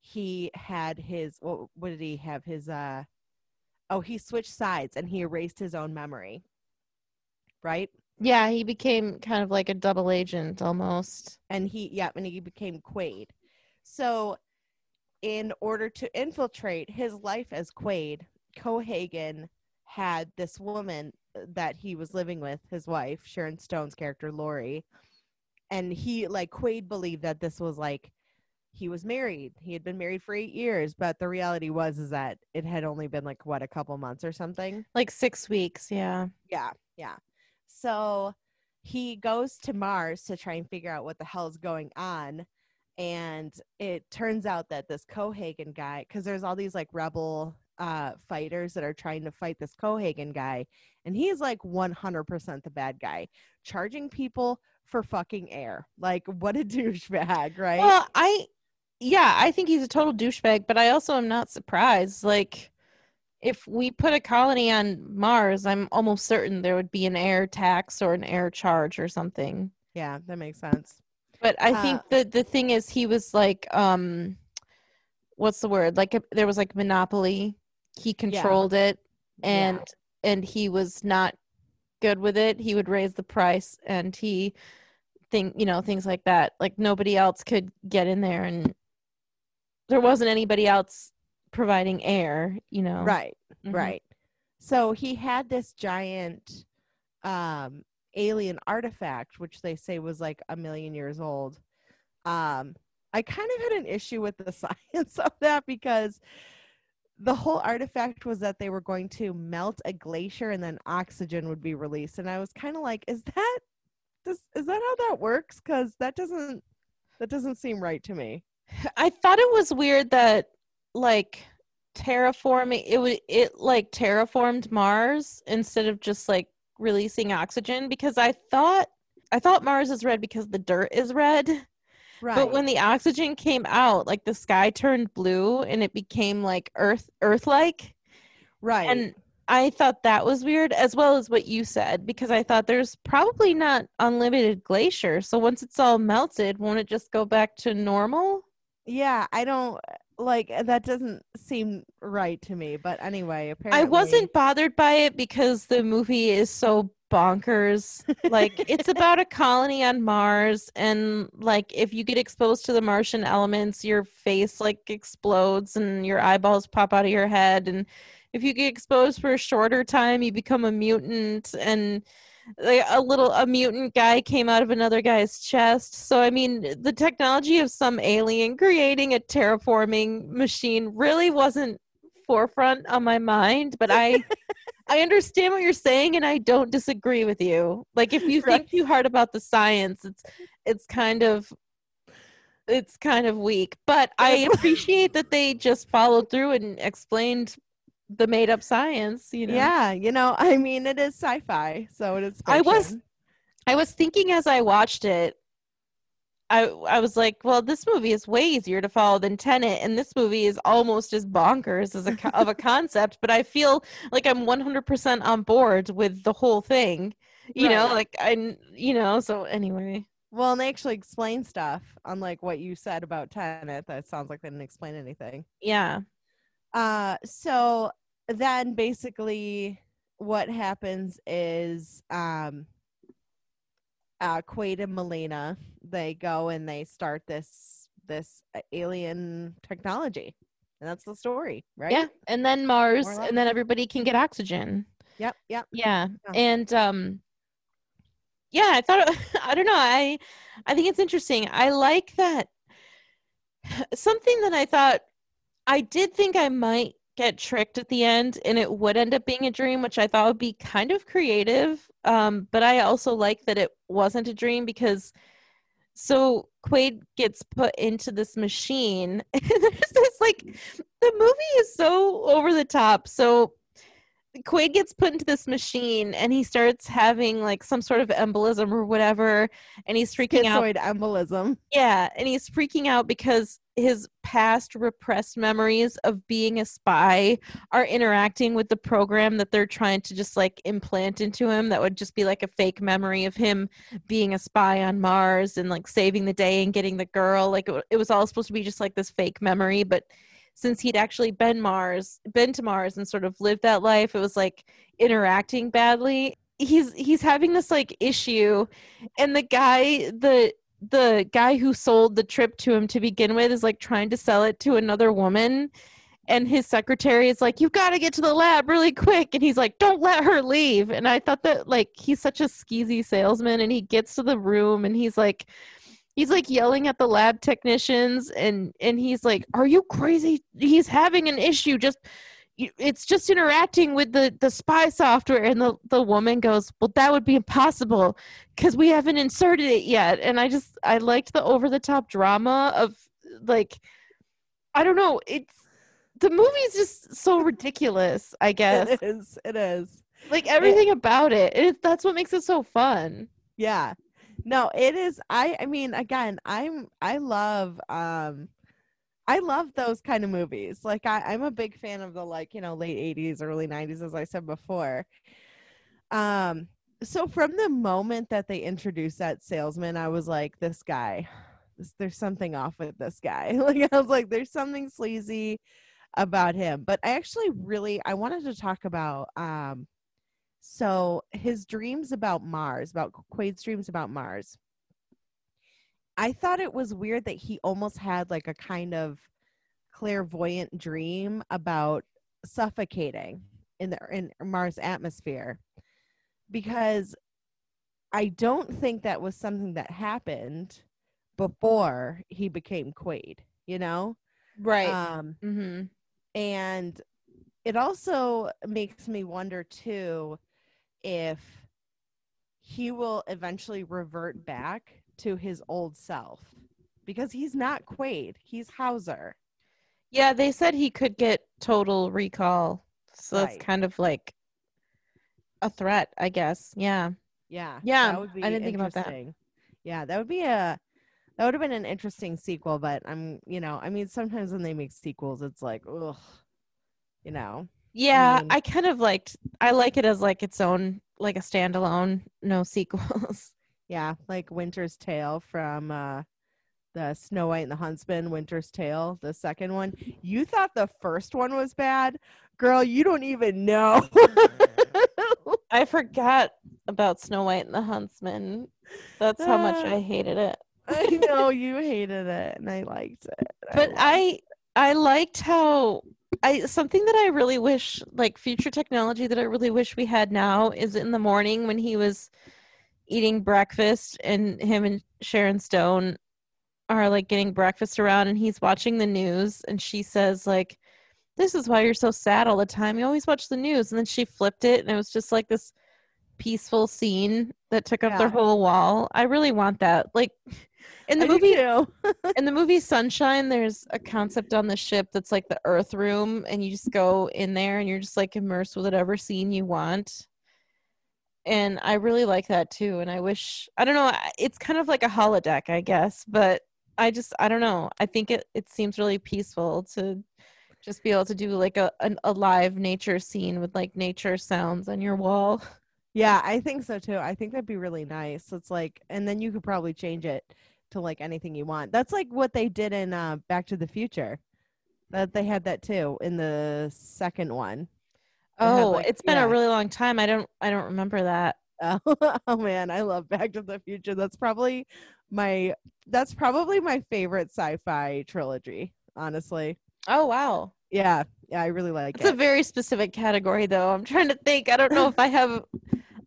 S1: he had his what, what did he have his uh oh he switched sides and he erased his own memory. Right?
S2: Yeah, he became kind of like a double agent almost.
S1: and he yeah and he became quaid so in order to infiltrate his life as quaid cohagen had this woman uh, that he was living with his wife sharon stone's character lori and he like quaid believed that this was like he was married he had been married for eight years but the reality was is that it had only been like what a couple months or something
S2: Like six weeks, yeah.
S1: yeah, yeah. So he goes to Mars to try and figure out what the hell's going on. And it turns out that this Cohagen guy, because there's all these like rebel uh, fighters that are trying to fight this Cohagen guy, and he's like 100% the bad guy, charging people for fucking air. Like, what a <laughs> douchebag, right?
S2: Well, I yeah, I think he's a total douchebag, but I also am not surprised. Like if we put a colony on Mars, I'm almost certain there would be an air tax or an air charge or something.
S1: yeah, that makes sense.
S2: But I
S1: Uh,
S2: think the the thing is he was like um what's the word? Like there was like monopoly. He controlled it and and he was not good with it. He would raise the price and he think you know things like that. Like nobody else could get in there and there wasn't anybody else providing air, you know.
S1: Right.
S2: Mhm.
S1: Right. So he had this giant um alien artifact which they say was like a million years old. Um I kind of had an issue with the <laughs> science of that because the whole artifact was that they were going to melt a glacier and then oxygen would be released and I was kind of like is that does is that how that works cuz that doesn't that doesn't seem right to me. <sighs>
S2: I thought it was weird that like terraforming it was it like terraformed Mars instead of just like releasing oxygen because I thought I thought Mars is red because the dirt is red.
S1: Right.
S2: But when the oxygen came out, like the sky turned blue and it became like earth earth like.
S1: right.
S2: And I thought that was weird as well as what you said because I thought there's probably not unlimited glacier. So once it's all melted, won't it just go back to normal?
S1: Yeah, I don't like uh, that doesn't seem right to me. But anyway, apparently
S2: I wasn't bothered by it because the movie is so bonkers. Like it's about a colony on Mars and like if you get exposed to the Martian elements, your face like explodes and your eyeballs pop out of your head and if you get exposed for a shorter time, you become a mutant and like a little a mutant guy came out of another guy's chest. So I mean, the technology of some alien creating a terraforming machine really wasn't forefront on my mind, but I <laughs> I understand what you're saying and I don't disagree with you. Like if you <laughs>
S1: Right.
S2: think too hard about the science, it's it's kind of it's kind of weak. But I <laughs> appreciate that they just followed through and explained the made up science, you know.
S1: Yeah, you know, I mean, it is sci-fi, so it is.
S2: I was- I was thinking as I watched it, I I was like, well, this movie is way easier to follow than Tenet, and this movie is almost as bonkers as a of a <laughs> concept. But I feel like I'm 100% on board with the whole thing. You know, like I, you know. So anyway,
S1: Well, and they actually explain stuff, unlike what you said about Tenet. That sounds like they didn't explain anything.
S2: yeah,
S1: Uh, so then basically what happens is um uh Quaid and Melina they go and they start this this uh, alien technology. And that's the story, right?
S2: yeah, and then Mars,
S1: More or less.
S2: and then everybody can get oxygen.
S1: Yep, yep.
S2: Yeah.
S1: Yeah.
S2: And um yeah, I thought <laughs> I don't know, I I think it's interesting. I like that <sighs> something that I thought I did think I might get tricked at the end and it would end up being a dream, which I thought would be kind of creative. Um, but I also like that it wasn't a dream because so Quaid gets put into this machine. <laughs> And there's this like the movie is so over the top. So Quaid gets put into this machine and he starts having like some sort of embolism or whatever, and he's freaking out.
S1: Embolism.
S2: Yeah, and he's freaking out because his past repressed memories of being a spy are interacting with the program that they're trying to just like implant into him that would just be like a fake memory of him being a spy on Mars and like saving the day and getting the girl. Like it, it was all supposed to be just like this fake memory but since he'd actually been Mars been to Mars and sort of lived that life it was like interacting badly. He's he's having this like issue and the guy the the guy who sold the trip to him to begin with is like trying to sell it to another woman and his secretary is like "You've got to get to the lab really quick and he's like don't let her leave. And i thought that like he's such a skeezy salesman and he gets to the room and he's like he's like yelling at the lab technicians and and he's like are you crazy? He's having an issue. Just it's just interacting with the the spy software and the the woman goes well that would be impossible because we haven't inserted it yet and i just i liked the over the top drama of like i don't know it's the movie's just so ridiculous i <laughs> guess
S1: It is. It is.
S2: like everything about it, it that's what makes it so fun
S1: Yeah. No, it is I I mean again, I'm I love um I love those kind of movies. Like I, I'm a big fan of the like, you know, late 80s, early 90s, as I said before. Um, so from the moment that they introduced that salesman, I was like, this guy, this, there's something off with this guy. <laughs> Like I was like, there's something sleazy about him. But I actually really I wanted to talk about um so his dreams about Mars, about Quaid's dreams about Mars. I thought it was weird that he almost had like a kind of clairvoyant dream about suffocating in the in Mars atmosphere because I don't think that was something that happened before he became Quaid, you know?
S2: right
S1: Um
S2: mm-hmm.
S1: and it also makes me wonder too if he will eventually revert back to his old self because he's not Quaid, he's Hauser.
S2: yeah they said he could get total recall so that's kind of like a threat i guess yeah
S1: Yeah.
S2: Yeah,
S1: that would be
S2: I didn't think about that.
S1: Yeah, that would be a that would have been an interesting sequel, but I'm you know, I mean sometimes when they make sequels it's like, ugh, you know.
S2: Yeah,
S1: mean-
S2: I kind of liked. I like it as like its own, like a standalone, no sequels.
S1: Yeah, like Winter's Tale from uh the Snow White and the Huntsman, Winter's Tale, the second one. You thought the first one was bad? Girl, you don't even know. <laughs>
S2: I forgot about Snow White and the Huntsman. That's how much
S1: Ah.
S2: I hated it.
S1: I know <laughs> you hated it and I liked it.
S2: But
S1: loved
S2: I, I liked how I something that I really wish, like future technology that I really wish we had now, is in the morning when he was eating breakfast and him and Sharon Stone are like getting breakfast around and he's watching the news and she says like this is why you're so sad all the time. You always watch the news. And then she flipped it and it was just like this peaceful scene that took up
S1: Yeah.
S2: their whole wall. I really want that. Like <laughs> in the
S1: I
S2: movie <laughs> in the movie Sunshine, there's a concept on the ship that's like the Earth room, and you just go in there and you're just like immersed with whatever scene you want. And I really like that too. And I wish I don't know. It's kind of like a holodeck, I guess, but I just I don't know. I think it it seems really peaceful to just be able to do like a an, a live nature scene with like nature sounds on your wall. <laughs>
S1: Yeah, I think so too. I think that'd be really nice. It's like, and then you could probably change it to like anything you want. That's like what they did in uh, Back to the Future. That they had that too in the second one.
S2: Oh,
S1: like-
S2: it's been
S1: yeah.
S2: a really long time. I don't I don't remember that.
S1: Oh, <laughs> oh man, I love Back to the Future. That's probably my that's probably my favorite sci-fi trilogy. Honestly,
S2: Oh wow.
S1: yeah, yeah, I really like it.
S2: It's a very specific category, though. I'm trying to think. I don't know if I have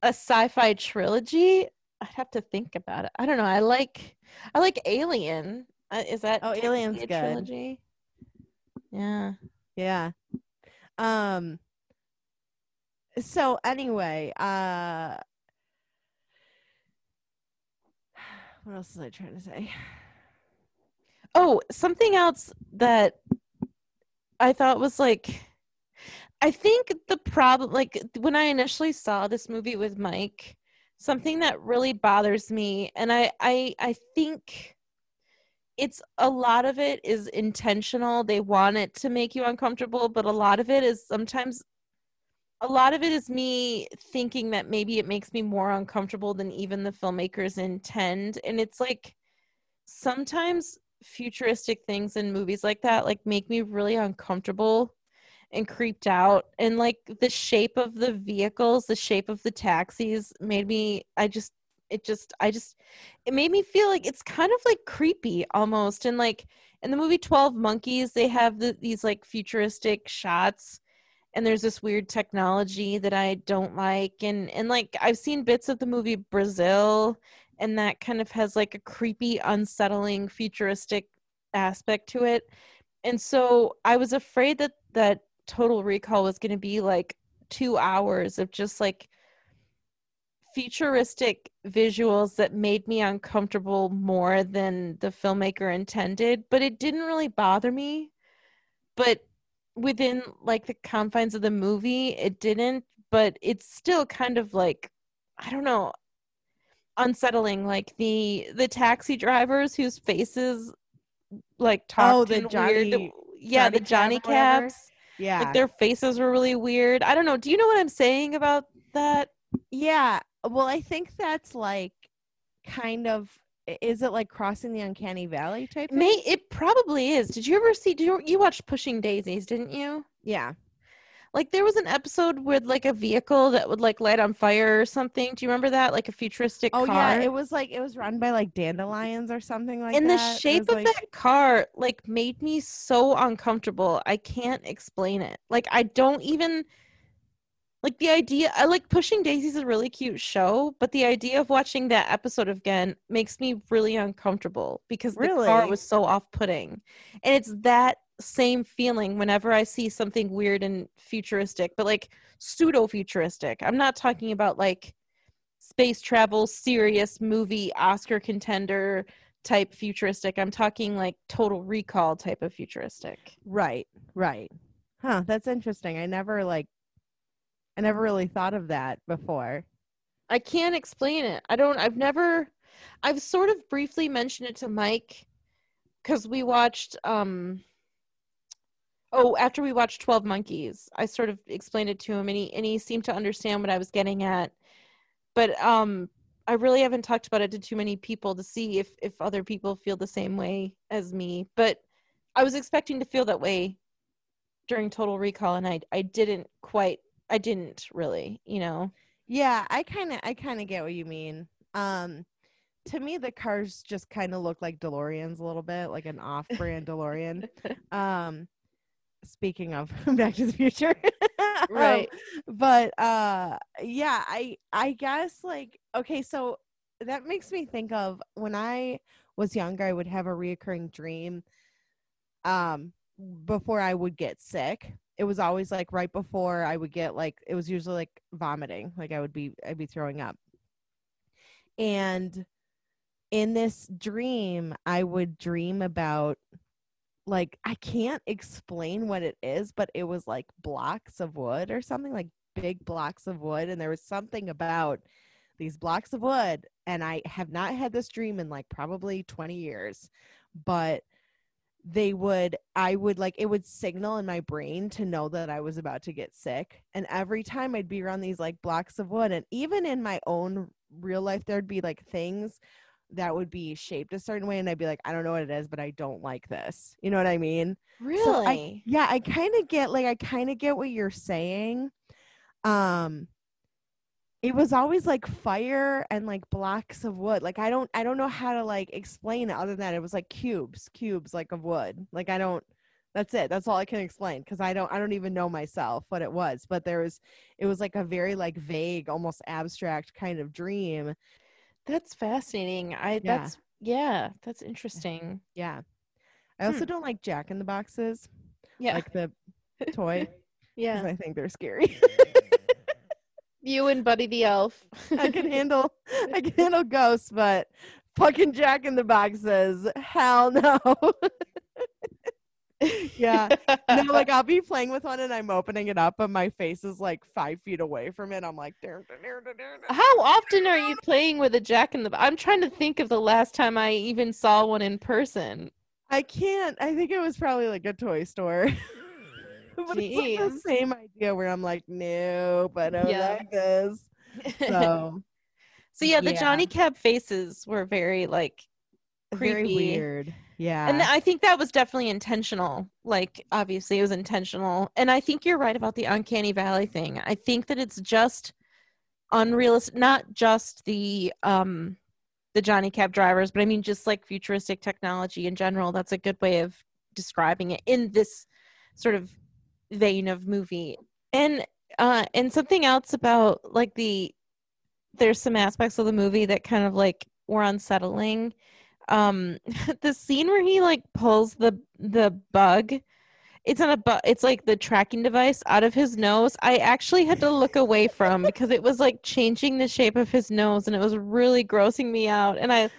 S2: a sci-fi trilogy. I'd have to think about it. I don't know. I like I like Alien. Uh, is that
S1: Oh, Alien's good.
S2: trilogy? Yeah.
S1: yeah. Um. So anyway, uh, <sighs> what else was I trying to say?
S2: Oh, something else that I thought was like I think the problem like when I initially saw this movie with Mike, something that really bothers me and I I I think it's a lot of it is intentional. They want it to make you uncomfortable, but a lot of it is sometimes a lot of it is me thinking that maybe it makes me more uncomfortable than even the filmmakers intend. And it's like sometimes futuristic things in movies like that like make me really uncomfortable and creeped out. And like the shape of the vehicles the shape of the taxis made me i just it just i just it made me feel like it's kind of like creepy almost. And like in the movie 12 monkeys they have the, these like futuristic shots and there's this weird technology that i don't like and and like i've seen bits of the movie brazil and that kind of has like a creepy unsettling futuristic aspect to it. And so i was afraid that that total recall was going to be like two hours of just like futuristic visuals that made me uncomfortable more than the filmmaker intended but it didn't really bother me. But within like the confines of the movie it didn't but it's still kind of like i don't know unsettling like the the taxi drivers whose faces like oh, talked
S1: Oh, the
S2: in
S1: Johnny-
S2: weird yeah the
S1: Johnny
S2: johnny
S1: Cab or
S2: cabs.
S1: Yeah,
S2: like their faces were really weird. I don't know. Do you know what i'm saying about that?
S1: Yeah. Well, I think that's like kind of. Is it like crossing the uncanny valley type? Thing?
S2: may it probably is did you ever see did you, you watch pushing daisies didn't you
S1: Yeah.
S2: like there was an episode with like a vehicle that would like light on fire or something do you remember that like a futuristic
S1: Oh
S2: car
S1: yeah, it was like it was run by like dandelions or something like
S2: and
S1: that.
S2: the shape of
S1: like-
S2: that car like made me so uncomfortable i can't explain it like i don't even like the idea i like pushing daisies is a really cute show but the idea of watching that episode again makes me really uncomfortable because the car was so off-putting and it's that same feeling whenever i see something weird and futuristic but like pseudo futuristic i'm not talking about like space travel serious movie oscar contender type futuristic. I'm talking like total recall type of futuristic.
S1: Right, right. Huh, that's interesting. I never like I never really thought of that before.
S2: I can't explain it. I don't I've never I've sort of briefly mentioned it to Mike cuz we watched um Oh, after we watched 12 Monkeys, I sort of explained it to him and he and he seemed to understand what I was getting at. But um I really haven't talked about it to too many people to see if if other people feel the same way as me. But I was expecting to feel that way during Total Recall and I I didn't quite I didn't really, you know.
S1: Yeah, I kind of I kind of get what you mean. Um to me the cars just kind of look like DeLoreans a little bit, like an off-brand DeLorean. <laughs> Um speaking of <laughs> Back to the Future. <laughs> Um,
S2: Right.
S1: but uh yeah, I I guess like okay, so that makes me think of when I was younger, I would have a reoccurring dream um before I would get sick. It was always like right before I would get like it was usually like vomiting, like I would be I'd be throwing up. And in this dream, I would dream about like I can't explain what it is, but it was like blocks of wood or something like big blocks of wood and there was something about these blocks of wood and I have not had this dream in like probably 20 years, but they would I would like it would signal in my brain to know that I was about to get sick. And every time I'd be around these like blocks of wood and even in my own real life there'd be like things that would be shaped a certain way and I'd be like I don't know what it is but I don't like this. You know what I mean?
S2: Really?
S1: So I, yeah, I kind of get like I kind of get what you're saying. Um it was always like fire and like blocks of wood. Like I don't I don't know how to like explain it other than that it was like cubes, cubes like of wood. Like I don't that's it. That's all I can explain because I don't I don't even know myself what it was. But there was it was like a very like vague, almost abstract kind of dream.
S2: That's fascinating. I
S1: Yeah.
S2: that's yeah, that's interesting.
S1: Yeah. I also
S2: Hmm.
S1: don't like Jack in the Boxes,
S2: Yeah.
S1: like the <laughs> toy,
S2: yeah.
S1: I think they're scary. <laughs>
S2: You and Buddy the Elf.
S1: I can <laughs> handle I can handle ghosts, but fucking Jack in the Boxes, hell no. <laughs> yeah. No, like I'll be playing with one and I'm opening it up, but my face is like five feet away from it. I'm like, "Dur, dur, dur, dur, dur, dur."
S2: How often are you playing with a Jack in the I'm trying to think of the last time I even saw one in person.
S1: I can't. I think it was probably like a toy store. <laughs> <laughs> but it's like the same idea where I'm like, no, but I don't
S2: Yeah.
S1: like this. <laughs> So
S2: So yeah, the
S1: Yeah.
S2: Johnny Cab faces were very like
S1: very
S2: creepy.
S1: weird. Yeah.
S2: And I think that was definitely intentional. Like obviously it was intentional. And I think you're right about the uncanny valley thing. I think that it's just unrealistic not just the um the Johnny Cab drivers, but I mean just like futuristic technology in general. That's a good way of describing it in this sort of vein of movie. And uh and something else about like the there's some aspects of the movie that kind of like were unsettling. Um <laughs> the scene where he like pulls the the bug it's not a bug it's like the tracking device out of his nose. I actually had to look away from <laughs> because it was like changing the shape of his nose and it was really grossing me out and i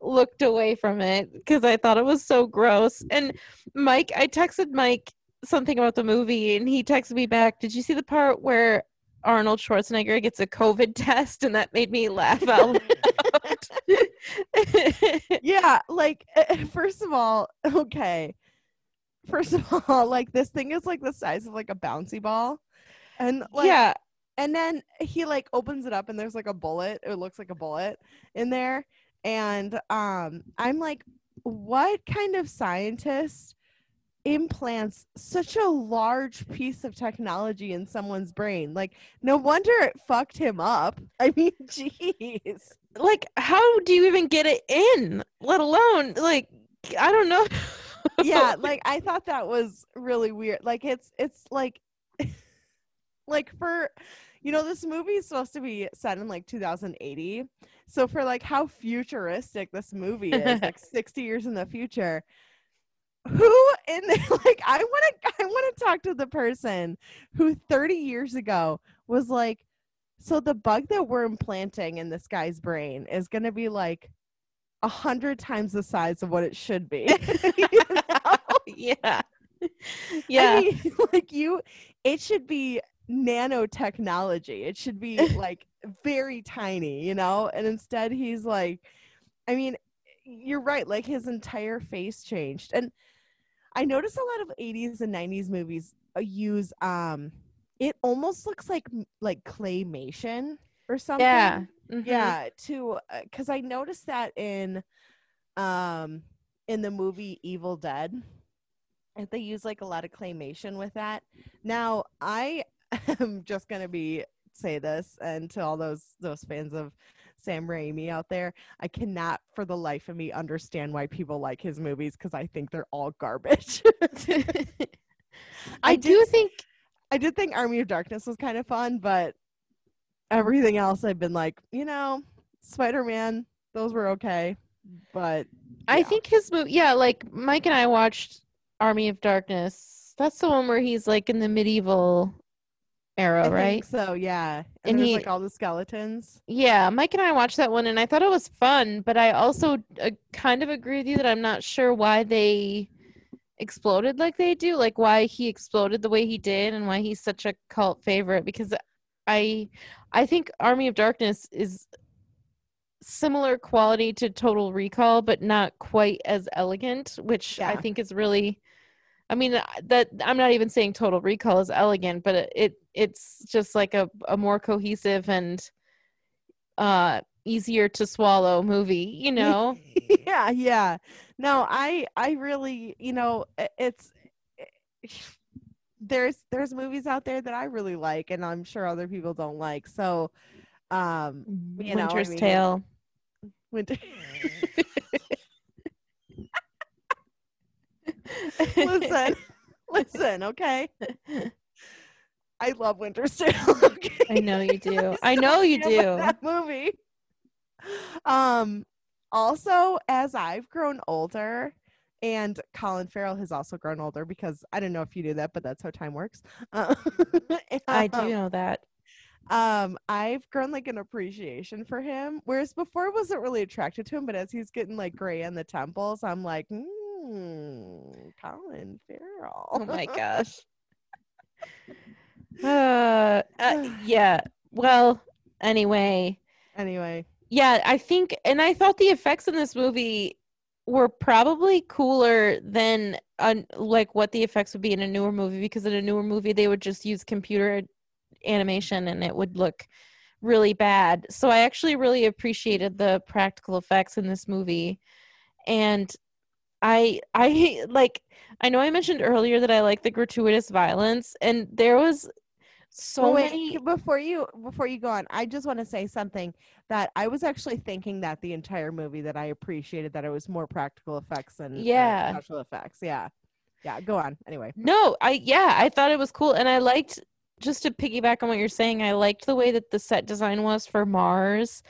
S2: looked away from it because i thought it was so gross. And mike i texted mike something about the movie and he texted me back did you see the part where arnold schwarzenegger gets a covid <laughs> test and that made me laugh out loud <laughs>
S1: yeah, like eh, first of all, okay. First of <laughs> all, like this thing is like the size of like a bouncy ball. And like
S2: yeah
S1: and then he like opens it up and there's like a bullet. It looks like a bullet in there. And um I'm like, what kind of scientist implants such a large piece of technology in someone's brain? Like, no wonder it fucked him up. <laughs> I mean, jeez.
S2: like how do you even get it in let alone like i don't know
S1: yeah <laughs> like i thought that was really weird like it's it's like <laughs> like for you know this movie is supposed to be set in like 2080 so for like how futuristic this movie is like 60 years in the future who in <laughs> like i want to i want to talk to the person who 30 years ago was like so the bug that we're implanting in this guy's brain is going to be like a hundred times the size of what it should be <laughs> know? <laughs>
S2: yeah
S1: I
S2: yeah
S1: mean, like you, it should be nanotechnology. It should be like very tiny, you know? And instead, he's like, I mean, you're right. Like his entire face changed. And I notice a lot of 80s and 90s movies uh, use, um, it almost looks like like claymation or something
S2: yeah Mhm.
S1: yeah to because i noticed that in um in the movie evil dead if they use like a lot of claymation with that now i <laughs> am just gonna be say this and to all those those fans of sam raimi out there i cannot for the life of me understand why people like his movies because i think they're all garbage <laughs>
S2: i
S1: I
S2: do
S1: did-
S2: think
S1: I did think Army of Darkness was kind of fun, but everything else I've been like, you know, Spider Man, those were okay. But
S2: I think his movie, yeah, like Mike and I watched Army of Darkness. That's the one where he's like in the medieval era,
S1: I
S2: right?
S1: think so yeah.
S2: And
S1: And,
S2: he-
S1: like all the skeletons.
S2: Yeah, Mike and I watched that one and I thought it was fun, but I also uh, kind of agree with you that I'm not sure why they exploded like they do, like why he exploded the way he did and why he's such a cult favorite because I I think Army of Darkness is similar quality to Total Recall but not quite as elegant, which I think is really I mean uh, that I'm not even saying Total Recall is elegant, but it, it it's just like a, a more cohesive and uh easier to swallow movie, you <laughs> know?
S1: yeah, yeah. No, I I really, you know, it's there's there's movies out there that I really like and I'm sure other people don't like. So um You know, I
S2: Winter's
S1: mean-
S2: Tale.
S1: winter <laughs> <laughs> listen. <laughs> Listen, okay? <laughs> I love Winter's Tale. Okay?
S2: I know you do.
S1: so
S2: I know you do.
S1: That movie. Um. Also, as I've grown older, and Colin Farrell has also grown older because I don't know if you knew that, but that's how time works. <laughs>
S2: I do
S1: um,
S2: know that.
S1: Um, I've grown like an appreciation for him, whereas before I wasn't really attracted to him, but as he's getting like gray in the temples, I'm like, mm, Colin Farrell.
S2: Oh my gosh. Uh, <laughs> <sighs> uh, yeah. Well, anyway,
S1: anyway,
S2: yeah, I think, and I thought the effects in this movie were probably cooler than uh, like what the effects would be in a newer movie because in a newer movie they would just use computer animation and it would look really bad. So I actually really appreciated the practical effects in this movie. And I <laughs> I like I know I mentioned earlier that I like the gratuitous violence and there was so
S1: Well, wait,
S2: many
S1: before you before you go on, I just want to say something that I was actually thinking that the entire movie that I appreciated that it was more practical effects than uh,
S2: Yeah.
S1: special effects. Yeah, yeah. Go on. Anyway,
S2: No, I yeah, I thought it was cool and I liked just to piggyback on what you're saying, I liked the way that the set design was for Mars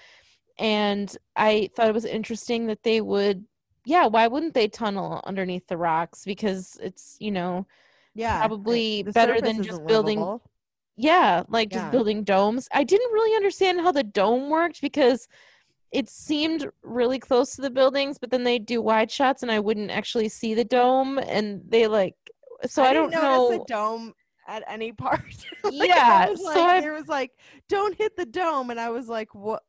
S2: and I thought it was interesting that they would yeah, why wouldn't they tunnel underneath the rocks because it's, you know,
S1: yeah,
S2: Probably better than just building-
S1: livable.
S2: yeah, like just building domes. I didn't really understand how the dome worked because it seemed really close to the buildings, but then they do wide shots and I wouldn't actually see the dome and they like so I,
S1: didn't
S2: don't know
S1: The dome at any part. <laughs> Like,
S2: Yeah,
S1: I was
S2: so I-
S1: there was like, don't hit the dome, and I was like, what?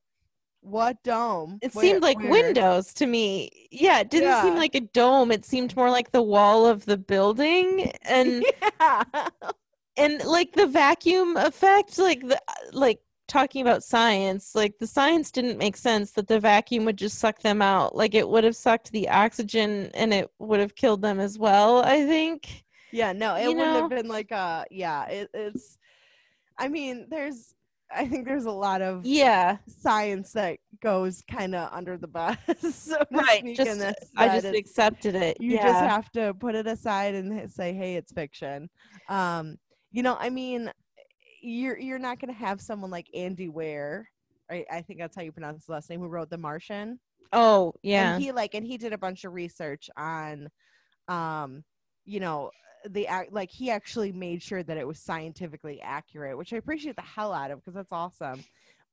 S1: What dome?
S2: It
S1: Where-
S2: seemed like
S1: where?"
S2: windows to me. Yeah, it didn't seem like a dome. It seemed more like the wall of the building <laughs> and
S1: yeah.
S2: and like the vacuum effect like the like talking about science, like the science didn't make sense that the vacuum would just suck them out. Like it would have sucked the oxygen and it would have killed them as well, I think.
S1: Yeah, no, it
S2: You
S1: wouldn't
S2: know?
S1: have been like a yeah, it, it's I mean, there's I think there's a lot of
S2: Yeah.
S1: science that goes kind of under the bus. <laughs> so
S2: Right. Just
S1: this,
S2: I just accepted it.
S1: you
S2: yeah.
S1: just have to put it aside and say, "Hey, it's fiction." Um, you know, I mean, you're you're not going to have someone like Andy Weir, right? I think that's how you pronounce his last name, who wrote The Martian.
S2: oh, yeah.
S1: and he like and he did a bunch of research on um you know the act like he actually made sure that it was scientifically accurate which i appreciate the hell out of because that's awesome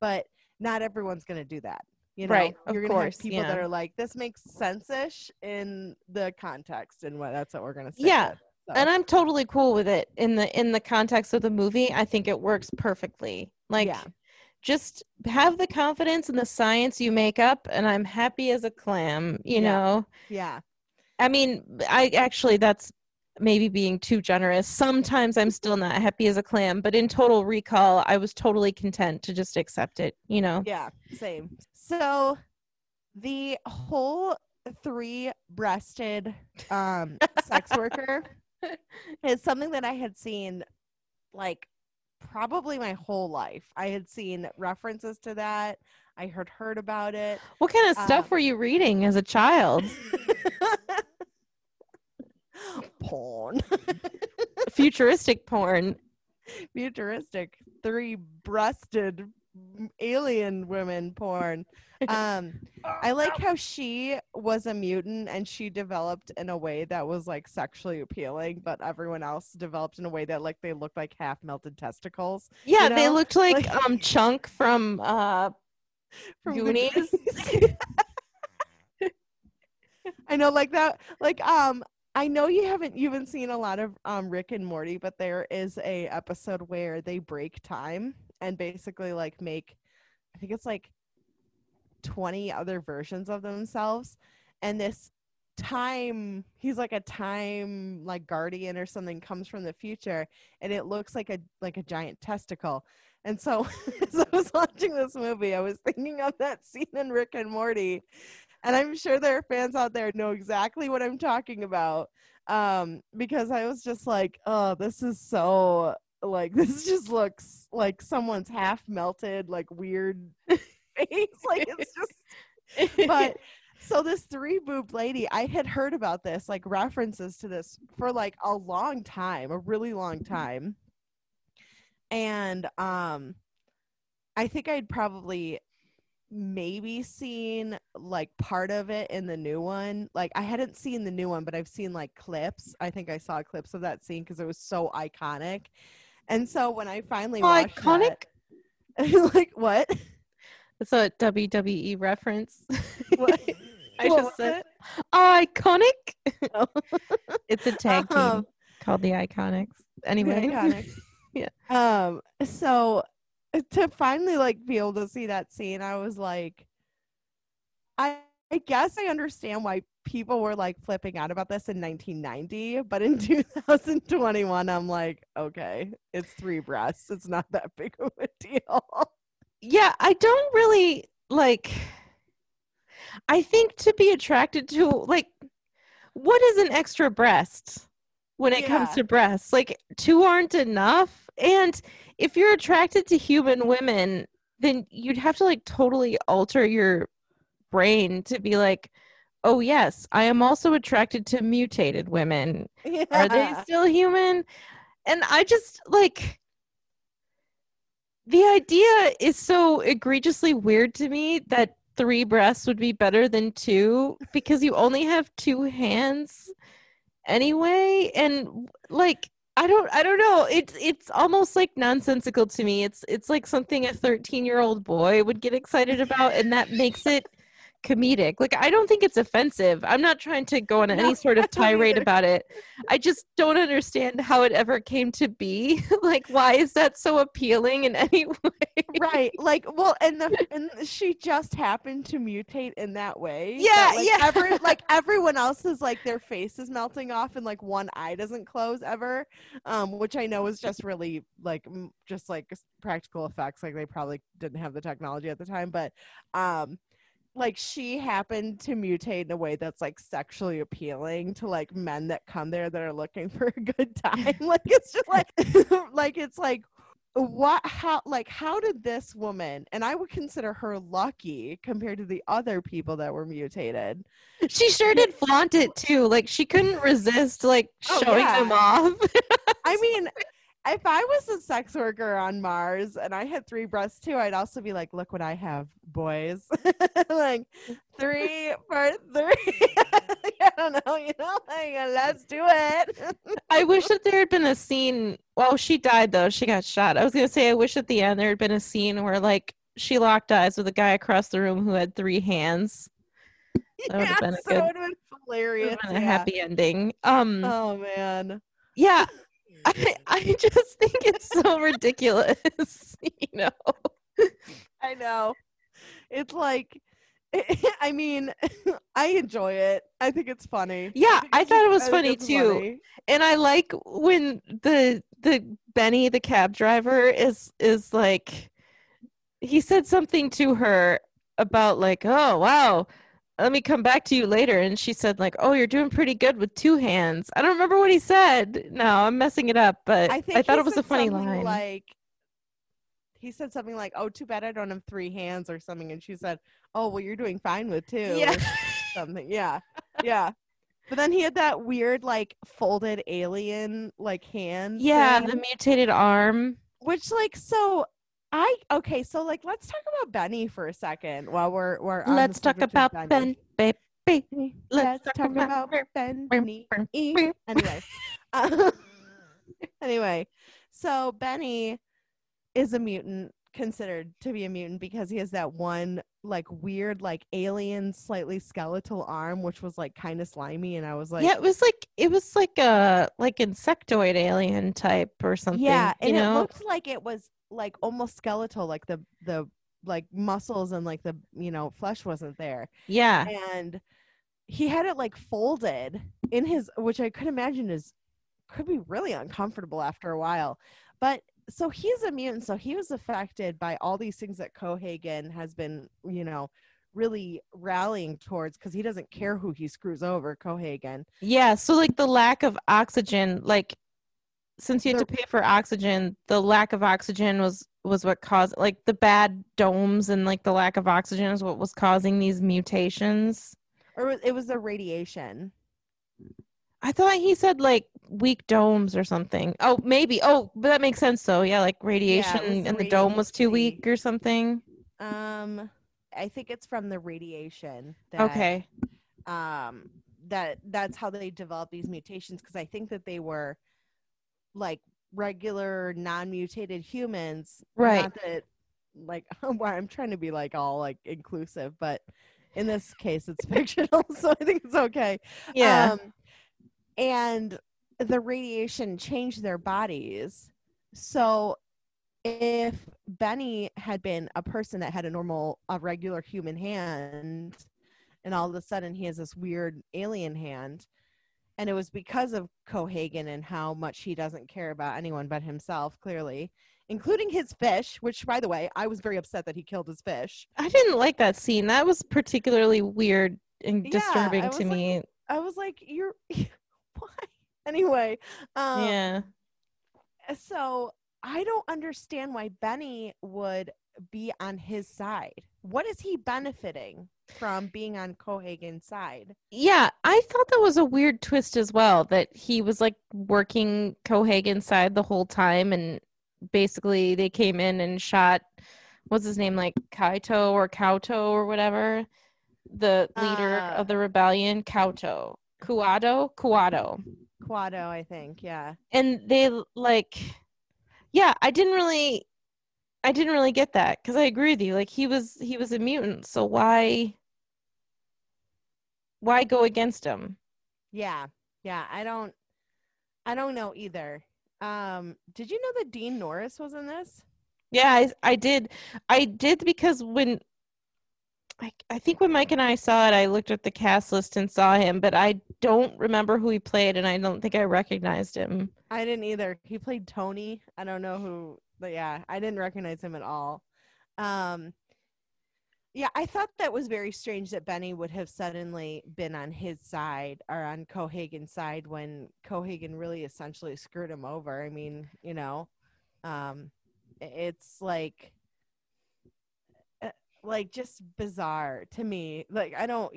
S1: but not everyone's going to do that you know
S2: Right,
S1: you're going to have people that are like this makes sense-ish in the context and what that's what we're going to say
S2: Yeah, and I'm totally cool with it in the in the context of the movie. I think it works perfectly. Like
S1: Yeah.
S2: just have the confidence in the science you make up and I'm happy as a clam, you
S1: Yeah.
S2: know.
S1: yeah
S2: I mean, I actually that's maybe being too generous. Sometimes I'm still not happy as a clam, but in total recall, I was totally content to just accept it, you know.
S1: Yeah, same. So the whole three breasted um sex worker <laughs> is something that I had seen like probably my whole life. I had seen references to that. I had heard about it.
S2: What kind of stuff
S1: Um,
S2: were you reading as a child? <laughs> <laughs>
S1: Porn.
S2: Futuristic porn.
S1: Futuristic three breasted alien women porn. Um, I like how she was a mutant and she developed in a way that was like sexually appealing, but everyone else developed in a way that like they looked like half melted testicles.
S2: Yeah,
S1: you
S2: they looked like,
S1: Like-
S2: um Chunk from uh
S1: From
S2: Goonies. <laughs>
S1: I know, like that. Like, um, I know you haven't you haven't seen a lot of um Rick and Morty, but there is a episode where they break time and basically like make, I think it's like twenty other versions of themselves, and this time he's like a time like guardian or something comes from the future and it looks like a like a giant testicle and so <laughs> as i was watching this movie i was thinking of that scene in rick and morty and I'm sure there are fans out there know exactly what I'm talking about. Um, because I was just like, oh, this is so like <laughs> this just looks like someone's half melted, like weird <laughs> face. Like it's just but <laughs> so this three boobed lady, I had heard about this, like references to this for like a long time, a really long time. And um I think I'd probably maybe seen like part of it in the new one. Like I hadn't seen the new one, but I've seen like clips. I think I saw clips of that scene because it was so iconic. And so when I finally watched
S2: iconic.
S1: that- <laughs> like what?
S2: That's a WWE reference. <laughs>
S1: What-
S2: I
S1: what
S2: just said
S1: it?
S2: iconic.
S1: Oh. <laughs>
S2: It's a tag team
S1: Um,
S2: called the Iconics. Anyway,
S1: iconic.
S2: Yeah.
S1: Um. So to finally like be able to see that scene, I was like, I I guess I understand why people were like flipping out about this in 1990, but in <laughs> 2021, I'm like, okay, it's three breasts. It's not that big of a deal.
S2: yeah, I don't really like. I think to be attracted to like, what is an extra breast when it comes to breasts? Like, two aren't enough. And if you're attracted to human women, then you'd have to like totally alter your brain to be like, oh yes, I am also attracted to mutated women. Are they still human? And I just like the idea is so egregiously weird to me that three breasts would be better than two because you only have two hands anyway and like I don't I don't know. It's it's almost like nonsensical to me. It's it's like something a 13 year old boy would get excited about and that makes it comedic like I don't think it's offensive I'm not trying to go on
S1: No,
S2: any sort of <laughs> tirade about it I just don't understand how it ever came to be. <laughs> like, why is that so appealing in any <laughs> way?
S1: right like well and the and she just happened to mutate in that way
S2: Yeah,
S1: that, like,
S2: yeah.
S1: every, like everyone else is like their face is melting off and like one eye doesn't close ever um which i know is just really like m- just like practical effects like they probably didn't have the technology at the time but um like she happened to mutate in a way that's like sexually appealing to like men that come there that are looking <laughs> for a good time <laughs> like it's just like <laughs> like it's like what how like how did this woman and i would consider her lucky compared to the other people that were mutated
S2: She sure did flaunt it too. Like, she couldn't resist like
S1: Oh,
S2: showing
S1: yeah.
S2: them off.
S1: i mean if i was a sex worker on mars and i had three breasts too i'd also be like look what i have boys <laughs> like three <laughs> for three <laughs> i don't know you know like let's do it
S2: I wish that there had been a scene. Well, she died though. She got shot. I was gonna say I wish at the end there had been a scene where like she locked eyes with a guy across the room who had three hands. That would've been a
S1: Yes,
S2: good-
S1: that would have been
S2: It
S1: hilarious
S2: been a
S1: yeah.
S2: happy ending. Um.
S1: oh man
S2: yeah. I, I just think it's so <laughs> ridiculous, <laughs> you know.
S1: I know. It's like, <laughs> I mean, I enjoy it. I think it's funny.
S2: Yeah, I thought it was funny too.
S1: funny.
S2: and I like when the the Benny the cab driver is is like he said something to her about like oh wow let me come back to you later and she said like oh you're doing pretty good with two hands I don't remember what he said no I'm messing it up but
S1: I
S2: I, thought it was a funny line
S1: Like, he said something like, "Oh, too bad I don't have three hands" or something, and she said, "Oh, well, you're doing fine with two.
S2: yeah
S1: something. Yeah, yeah." But then he had that weird, like, folded alien, like hand.
S2: yeah
S1: thing,
S2: the mutated arm
S1: which, like, so I okay, so like let's talk about Benny for a second while we're we're
S2: Let's talk about Ben, baby.
S1: Let's,
S2: Let's
S1: talk,
S2: talk
S1: about,
S2: about
S1: Benny. Anyway, uh, <laughs> anyway, so Benny is a mutant, considered to be a mutant because he has that one like weird, like alien, slightly skeletal arm, which was like kind of slimy, and I was like,
S2: yeah, it was like it was like a like insectoid alien type or something.
S1: yeah,
S2: you
S1: and it looked like it was like almost skeletal, like the the like muscles and like the you know flesh wasn't there.
S2: yeah,
S1: and he had it like folded in his which i could imagine is could be really uncomfortable after a while but so he's a mutant so he was affected by all these things that cohaagen has been you know really rallying towards because he doesn't care who he screws over cohaagen
S2: yeah. So like the lack of oxygen, like since you had
S1: The-
S2: to pay for oxygen, the lack of oxygen was was what caused like the bad domes and like the lack of oxygen is what was causing these mutations.
S1: or it was the radiation
S2: I thought he said like weak domes or something. Oh, maybe. Oh, but that makes sense though. Yeah, like radiation
S1: the
S2: and the dome was too weak or something.
S1: um i think it's from the radiation that,
S2: Okay.
S1: um that that's how they develop these mutations because i think that they were like regular non-mutated humans
S2: Right.
S1: not that like <laughs> i'm trying to be like all like inclusive but in this case it's <laughs> fictional <laughs> so i think it's okay
S2: Yeah.
S1: um, and the radiation changed their bodies. So if Benny had been a person that had a normal, a regular human hand, and all of a sudden he has this weird alien hand, and it was because of Cohaagen and how much he doesn't care about anyone but himself, clearly, including his fish, which, by the way, I was very upset that he killed his fish.
S2: I didn't like that scene. That was particularly weird and disturbing to
S1: like,
S2: me.
S1: I was like, you're, <laughs> why? Anyway, um,
S2: yeah.
S1: so I don't understand why Benny would be on his side. What is he benefiting from being on Cohaagen's side?
S2: Yeah, I thought that was a weird twist as well that he was like working Cohaagen's side the whole time and basically they came in and shot what's his name like Kaito or Kauto or whatever the leader
S1: Uh,
S2: of the rebellion Kauto Kuado Kuado
S1: Quado, I think. Yeah.
S2: and they like yeah i didn't really i didn't really get that because i agree with you like he was he was a mutant so why why go against him
S1: Yeah. Yeah. I don't I don't know either. Um, did you know that Dean Norris was in this?
S2: yeah i, I did i did because when I, I think when mike and i saw it i looked at the cast list and saw him but i don't remember who he played and i don't think i recognized him
S1: I didn't either. He played Tony. I don't know who, but yeah, I didn't recognize him at all. Um, yeah, I thought that was very strange that Benny would have suddenly been on his side or on Cohaagen's side when Cohaagen really essentially screwed him over. I mean, you know, um, it's like, uh, like just bizarre to me. Like I don't. <sighs>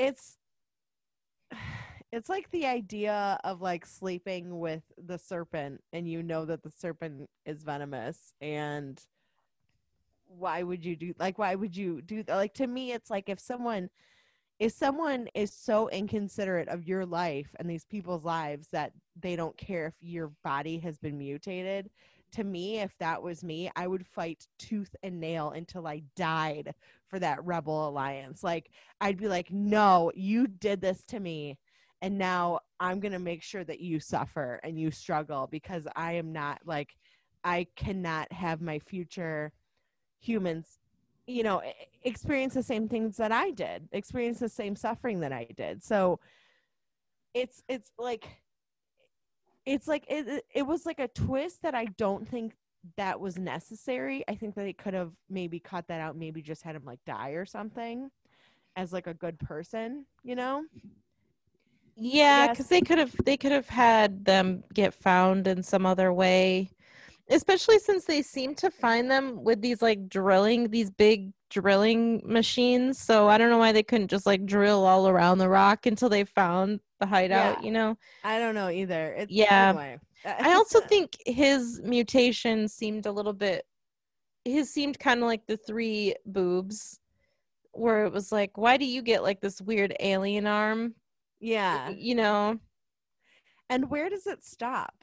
S1: It's it's like the idea of like sleeping with the serpent and you know that the serpent is venomous and why would you do like why would you do that like to me it's like if someone if someone is so inconsiderate of your life and these people's lives that they don't care if your body has been mutated to me if that was me i would fight tooth and nail until i died for that rebel alliance. Like i'd be like no you did this to me and now i'm going to make sure that you suffer and you struggle because i am not like i cannot have my future humans you know experience the same things that i did experience the same suffering that i did. So it's it's like it's like it, it- it was like a twist that i don't think that was necessary. I think that they could have maybe cut that out maybe just had him like die or something as like a good person you know
S2: Yeah, because they could have they could have had them get found in some other way, especially since they seem to find them with these like drilling these big drilling machines. So I don't know why they couldn't just like drill all around the rock until they found the hideout.
S1: Yeah.
S2: You know?
S1: I don't know either. It's,
S2: Yeah.
S1: Uh,
S2: I also think his mutation seemed a little bit his seemed kind of like the three boobs where it was like why do you get like this weird alien arm
S1: yeah.
S2: you know
S1: And where does it stop?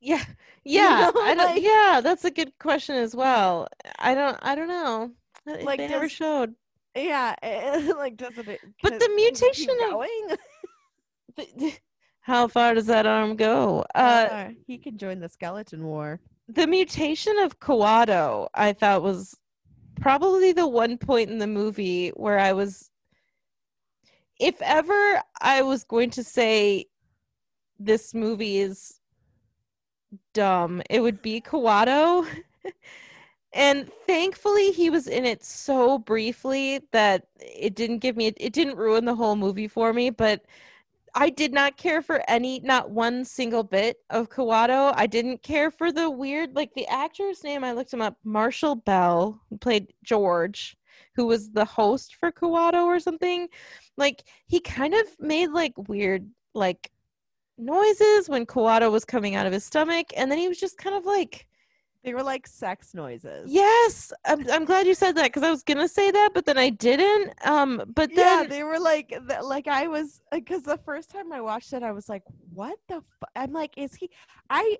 S2: yeah <laughs> yeah
S1: know,
S2: I don't,
S1: like-
S2: yeah that's a good question as well i don't i don't know
S1: Like,
S2: they never showed
S1: Yeah, <laughs> like doesn't it?
S2: But the mutation of-
S1: going? <laughs>
S2: The- how far does that arm go uh
S1: he can join the skeleton war.
S2: the mutation of Kawato, I thought was probably the one point in the movie where I was, if ever I was going to say this movie is dumb, it would be Kawato. <laughs> and thankfully, he was in it so briefly that it didn't give me, it didn't ruin the whole movie for me, but. I did not care for any, not one single bit of Kawato. I didn't care for the weird, like the actor's name. I looked him up. Marshall Bell, who played George, who was the host for Kawato or something. Like he kind of made like weird, like noises when Kawato was coming out of his stomach, and then he was just kind of like,
S1: They were like sex noises.
S2: "Yes, I'm, I'm glad you said that because I was gonna say that, but then I didn't." Um, but
S1: yeah, they were like, th- like I was, because the first time I watched it, I was like, "What the?" Fu-? I'm like, "Is he?" I,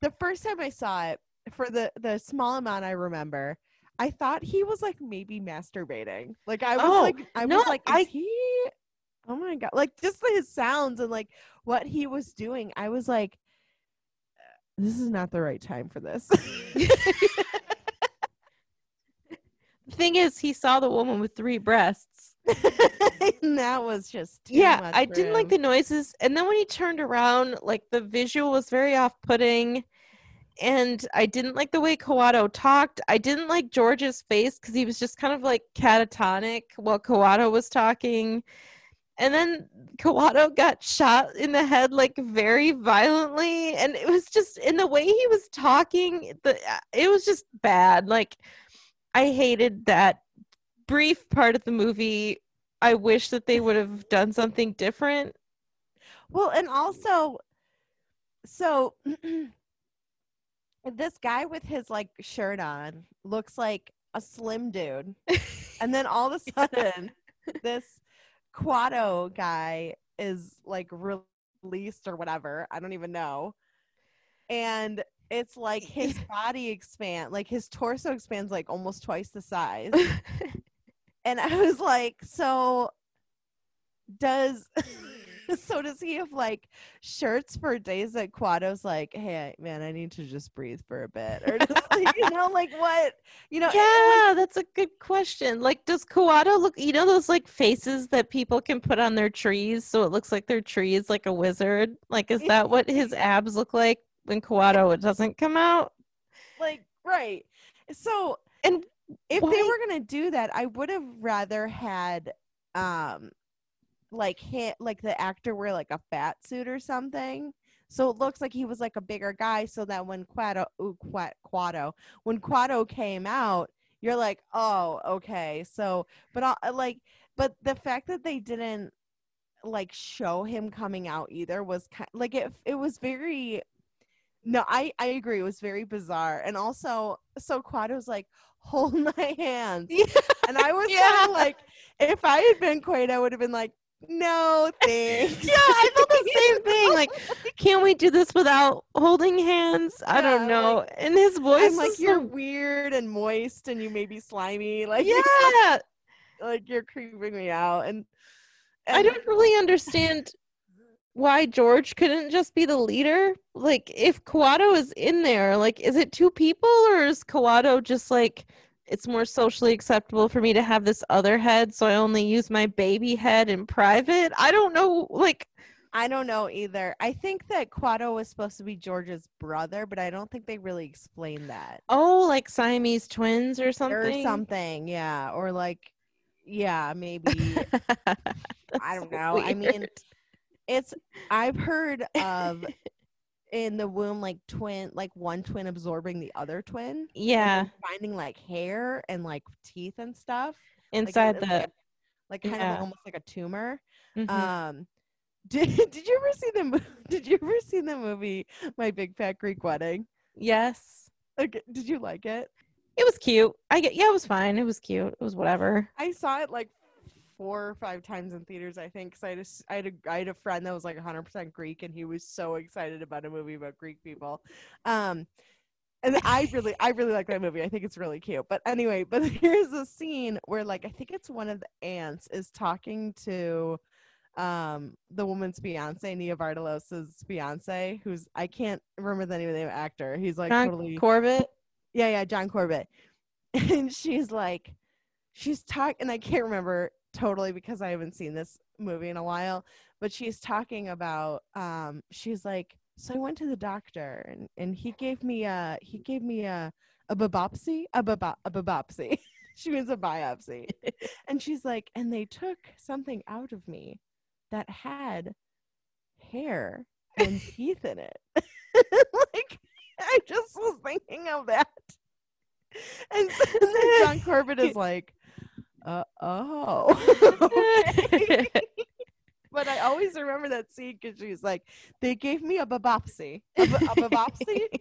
S1: the first time I saw it, for the the small amount I remember, I thought he was like maybe masturbating. Like I was
S2: Oh,
S1: like, I
S2: no,
S1: was like, "Is
S2: I-
S1: he?" Oh my god! Like just his sounds and like what he was doing, I was like, "This is not the right time for this." <laughs>
S2: the thing is, he saw the woman with three breasts. <laughs>
S1: and that was just too
S2: yeah i didn't like the noises and then when he turned around like the visual was very off-putting and i didn't like the way kawato talked. I didn't like george's face because he was just kind of like catatonic while kawato was talking. And then kawato got shot in the head like very violently and it was just in the way he was talking the it was just bad. Like i hated that brief part of the movie. I wish that they would have done something different.
S1: Well, and also, so <clears throat> this guy with his like shirt on looks like a slim dude, <laughs> and then all of a sudden, this Quado guy is like released or whatever. I don't even know, and it's like his <laughs> body expand, like his torso expands like almost twice the size. <laughs> and I was like, so does <laughs> so does he have like shirts for days that Quado's like, hey man, I need to just breathe for a bit, or just you know, like <laughs> what, you know? it
S2: yeah, that's a good question. Like, does Kawato look? You know those like faces that people can put on their trees, so it looks like their tree is like a wizard. Like, is that what his <laughs> abs look like when Kawato doesn't come out?
S1: like right. So
S2: And
S1: if they were gonna do that, I would have rather had um like hit like the actor wear like a fat suit or something. So it looks like he was like a bigger guy, so that when Quado, ooh, Quado, when Quado came out, you're like, oh, okay. So, but I like, but the fact that they didn't like show him coming out either was kind like it. It was very. No, I I agree. It was very bizarre, and also, so Quado's like, <laughs> hold my hands,
S2: Yeah.
S1: and I was <laughs>
S2: Yeah.
S1: kind of like, if I had been Quaid, I would have been like, no thanks. <laughs>
S2: yeah, I felt the same thing. Like, <laughs> can we do this without holding hands? I don't know.
S1: like-
S2: and his voice
S1: I'm like, you're
S2: so-
S1: weird and moist, and you may be slimy. Like, <laughs>
S2: yeah.
S1: like you're creeping me out. And,
S2: I don't really understand why George couldn't just be the leader. Like, if Kawato is in there, like, is it two people or is Kawato just like, it's more socially acceptable for me to have this other head, so I only use my baby head in private? I don't know. Like,
S1: I don't know either. I think that Quado was supposed to be George's brother, but I don't think they really explained that.
S2: oh, like Siamese twins or something?
S1: Or something, yeah. Or like, yeah, maybe. <laughs> I don't know. I mean, it's I've heard of <laughs> in the womb like twin like one twin absorbing the other twin.
S2: yeah,
S1: finding like hair and like teeth and stuff.
S2: inside
S1: it's
S2: the.
S1: like, like kind
S2: yeah.
S1: of almost like a tumor.
S2: Mhm.
S1: Um <laughs> Did Did you ever see the <laughs> Did you ever see the movie My Big Fat Greek Wedding?
S2: Yes.
S1: Okay, did you like it?
S2: It was cute. I get yeah, it was fine. It was cute. It was whatever.
S1: I saw it like four or five times in theaters. I think because I just I had a I had a friend that was like 100 percent Greek, and he was so excited about a movie about Greek people. Um, and I really I really like that movie. I think it's really cute. But anyway, but <laughs> here's a scene where like I think it's one of the aunts is talking to um the woman's fiance nia vardalos' fiance who's i can't remember the name of the actor he's like
S2: John
S1: totally
S2: Corbett.
S1: yeah yeah john corbett <laughs> and she's like she's talking and i can't remember totally because i haven't seen this movie in a while but she's talking about um she's like so i went to the doctor and and he gave me a he gave me a a biopsy a, babo- a biopsy. <laughs> She means a biopsy. <laughs> And she's like and they took something out of me that had hair and <laughs> teeth in it. Like i just was thinking of that. And, so, and then john corbett is like uh oh <laughs> but i always remember that scene because she's like they gave me a biopsy a, b- a biopsy <laughs>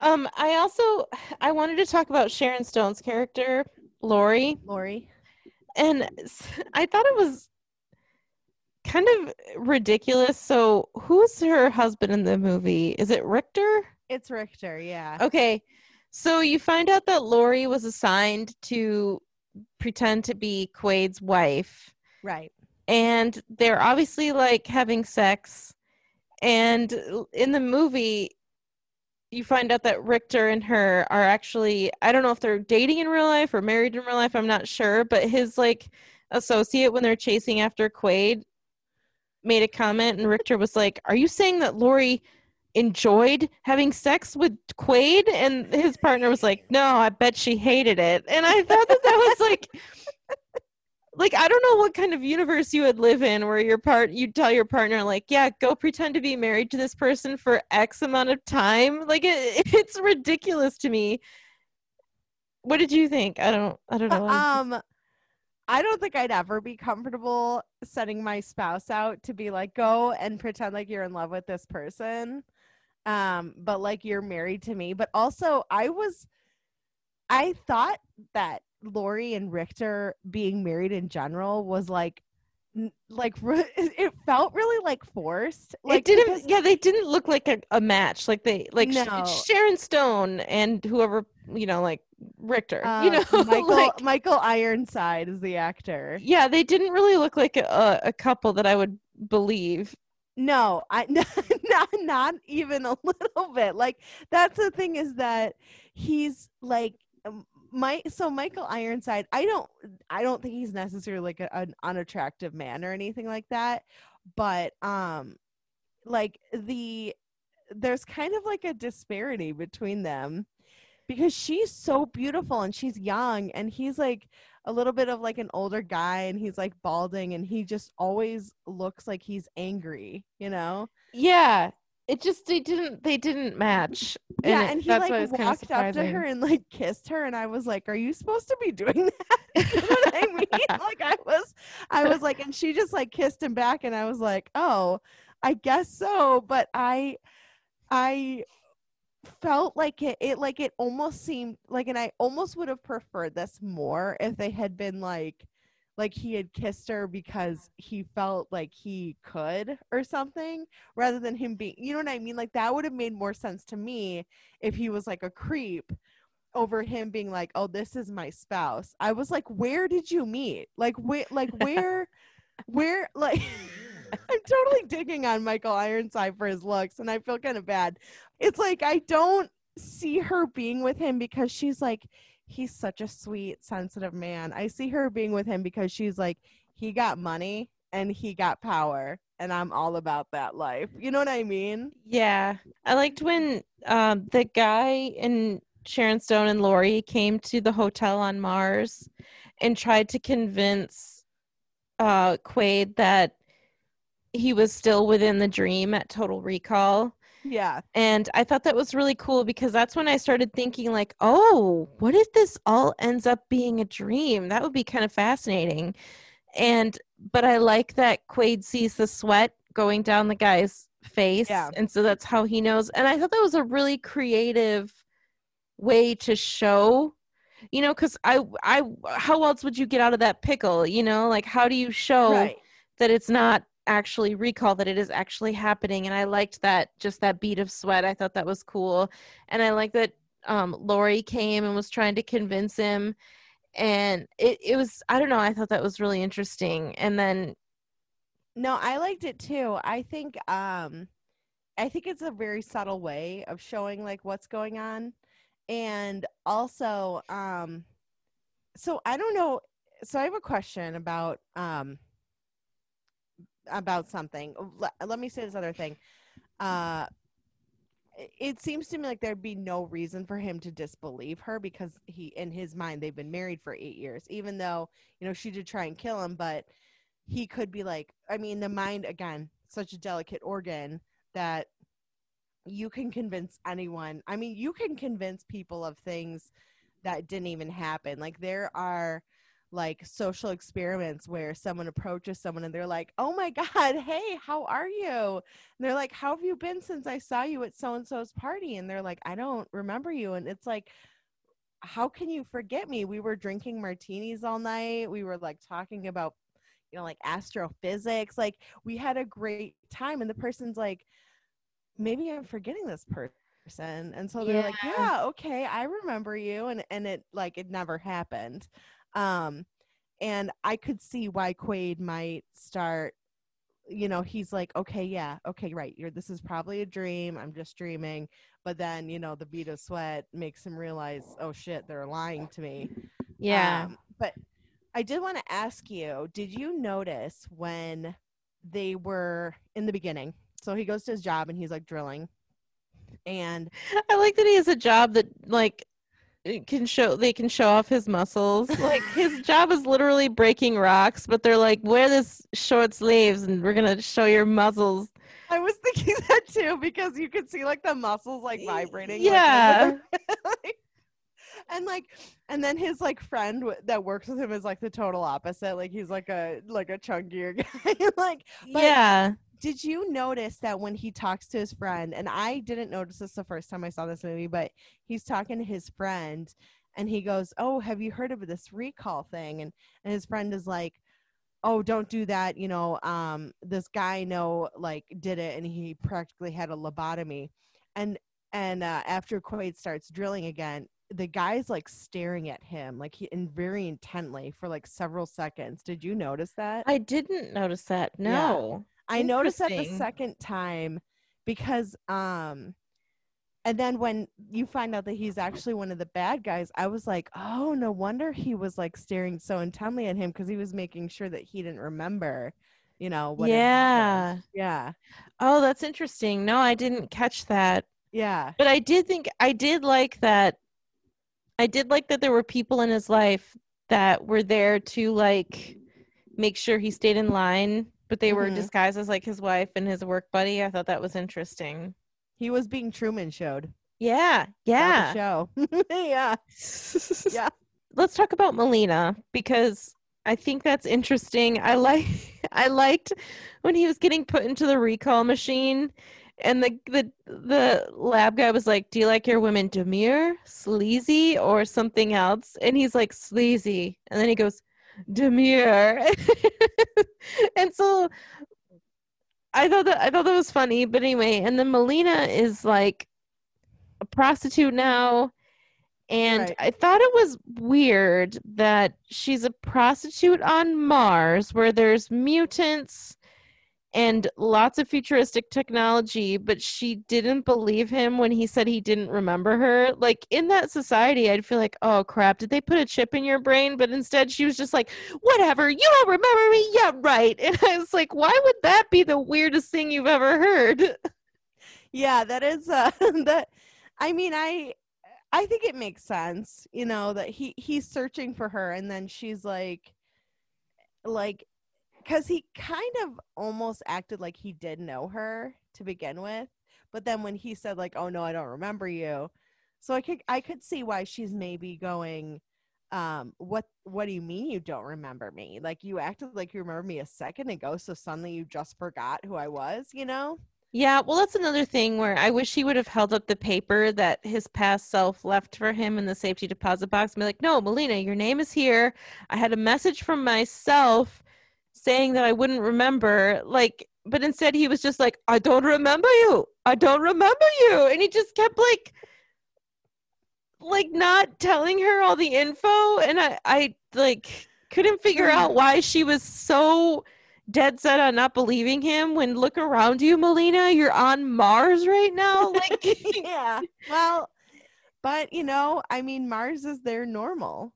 S2: Um, I also I wanted to talk about Sharon Stone's character, Lori,
S1: lori
S2: and I thought it was kind of ridiculous. So, who's her husband in the movie? Is it Richter?
S1: it's richter yeah
S2: Okay. So you find out that Lori was assigned to pretend to be Quaid's wife,
S1: right
S2: and they're obviously like having sex. And in the movie, you find out that Richter and her are actually, I don't know if they're dating in real life or married in real life, I'm not sure, but his like associate when they're chasing after Quaid made a comment, and Richter was like, Are you saying that Lori enjoyed having sex with Quaid? And his partner was like, No, I bet she hated it. And I thought that that was like, <laughs> like I don't know what kind of universe you would live in where your part you tell your partner like yeah go pretend to be married to this person for X amount of time like it, <laughs> it's ridiculous to me. What did you think? I don't I don't know.
S1: um i don't think i'd ever be comfortable setting my spouse out to be like go and pretend like you're in love with this person um but like you're married to me. But also i was i thought that lori and richter being married in general was like like <laughs> it felt really like forced. Like
S2: it didn't
S1: because-
S2: yeah they didn't look like a, a match. Like they like
S1: No.
S2: Sharon Stone and whoever you know like Richter you
S1: uh,
S2: know <laughs>
S1: michael
S2: like
S1: michael ironside is the actor.
S2: Yeah they didn't really look like a, a couple that I would believe
S1: No, I <laughs> not not even a little bit. Like that's the thing is that he's like my so Michael Ironside. I don't I don't think he's necessarily like a, an unattractive man or anything like that. But um, like the there's kind of like a disparity between them because she's so beautiful and she's young and he's like a little bit of like an older guy and he's like balding and he just always looks like he's angry, you know?
S2: yeah it just they didn't they didn't match
S1: yeah,
S2: it-
S1: and he
S2: that's
S1: like
S2: why was kinda
S1: walked up to her and like kissed her and I was like, Are you supposed to be doing that? <laughs> what I mean? <laughs> Like I was I was like and she just like kissed him back and I was like, Oh, I guess so. But I I felt like it, it like it almost seemed like and I almost would have preferred this more if they had been like like he had kissed her because he felt like he could or something rather than him being you know what I mean? Like that would have made more sense to me if he was like a creep over him being like oh this is my spouse. I was like where did you meet? Like where like <laughs> where where like <laughs> I'm totally digging on Michael Ironside for his looks and I feel kind of bad. It's like I don't see her being with him because she's like he's such a sweet sensitive man. I see her being with him because she's like he got money and he got power and I'm all about that life. You know what I mean?
S2: Yeah, I liked when um, the guy and Sharon Stone and Lori came to the hotel on Mars and tried to convince uh, Quaid that he was still within the dream at Total Recall.
S1: Yeah.
S2: And I thought that was really cool because that's when I started thinking, like, oh, what if this all ends up being a dream? That would be kind of fascinating. and but I like that Quaid sees the sweat going down the guy's face,
S1: Yeah.
S2: and so that's how he knows. And I thought that was a really creative way to show, you know, because I I how else would you get out of that pickle? You know, like how do you show
S1: Right.
S2: that it's not actually recall that it is actually happening and i liked that just that bead of sweat i thought that was cool and i like that um lori came and was trying to convince him and it, it was i don't know i thought that was really interesting and then
S1: No, I liked it too. I think um I think it's a very subtle way of showing like what's going on. And also um so I don't know so I have a question about um about something. Let, let me say this other thing. Uh it- seems to me like there'd be no reason for him to disbelieve her because he in his mind they've been married for 8 years even though you know she did try and kill him but he could be like i mean the mind again such a delicate organ that you can convince anyone i mean you can convince people of things that didn't even happen like there are like social experiments where someone approaches someone and they're like oh my <laughs> god hey how are you? And they're like how have you been since i saw you at so and so's party? And they're like i don't remember you. And it's like how can you forget me? We were drinking martinis all night. We were like talking about you know like astrophysics. Like we had a great time. And the person's like maybe i'm forgetting this person. And so they're like
S2: Yeah.
S1: yeah okay i remember you. And and it like it never happened um and i could see why quaid might start you know he's like okay yeah okay right you're this is probably a dream i'm just dreaming but then you know the beat of sweat makes him realize oh shit they're lying to me
S2: yeah
S1: um, but I did want to ask you did you notice when they were in the beginning? So he goes to his job and he's like drilling. And
S2: i like that he has a job that like can show they can show off his muscles. Like his job is literally breaking rocks but they're like wear this short sleeves and we're gonna show your muscles.
S1: I was thinking that too because you could see like the muscles like vibrating. like,
S2: yeah. <laughs>
S1: like- and like and then his like friend w- that works with him is like the total opposite. Like he's like a like a chunkier <laughs> guy. Like
S2: yeah
S1: did you notice that when he talks to his friend and i didn't notice this the first time i saw this movie but he's talking to his friend and he goes oh have you heard of this recall thing? And and his friend is like oh don't do that you know um this guy I know like did it and he practically had a lobotomy. And and uh, after quaid starts drilling again the guy's like staring at him like he and very intently for like several seconds. Did you notice that?
S2: I didn't notice that no
S1: I noticed that the second time because um and then when you find out that he's actually one of the bad guys, I was like, "Oh, no wonder he was like staring so intently at him because he was making sure that he didn't remember, you know, what
S2: yeah.
S1: Yeah.
S2: oh that's interesting. No i didn't catch that.
S1: Yeah.
S2: but i did think i did like that i did like that there were people in his life that were there to like make sure he stayed in line but they were
S1: Mhm.
S2: disguised as like his wife and his work buddy i thought that was interesting
S1: He was being Truman showed.
S2: yeah yeah
S1: show. <laughs> yeah. <laughs> Yeah.
S2: let's talk about melina because i think that's interesting i like <laughs> i liked when he was getting put into the recall machine and the the the lab guy was like do you like your women demure sleazy or something else and he's like sleazy and then he goes demure <laughs> and so i thought that i thought that was funny but anyway and then melina is like a prostitute now and
S1: Right.
S2: I thought it was weird that she's a prostitute on Mars where there's mutants and lots of futuristic technology, but she didn't believe him when he said he didn't remember her. Like in that society, I'd feel like, oh crap, did they put a chip in your brain? But instead, she was just like, whatever, you don't remember me? Yeah, right. <laughs> And I was like, why would that be the weirdest thing you've ever heard? <laughs>
S1: yeah that is uh <laughs> that i mean i i think it makes sense you know that he he's searching for her and then she's like like because he kind of almost acted like he did know her to begin with but then when he said like oh no i don't remember you so i could i could see why she's maybe going um what what do you mean you don't remember me like you acted like you remember me a second ago so suddenly you just forgot who i was you know
S2: Yeah, well, that's another thing where I wish he would have held up the paper that his past self left for him in the safety deposit box and be like, no, Melina, your name is here. I had a message from myself saying that I wouldn't remember. Like, but instead he was just like, I don't remember you. I don't remember you. And he just kept like, like not telling her all the info. And I, I like couldn't figure hmm. out why she was so dead set on not believing him when look around you melina you're on mars right now <laughs> like
S1: yeah well but you know i mean mars is their normal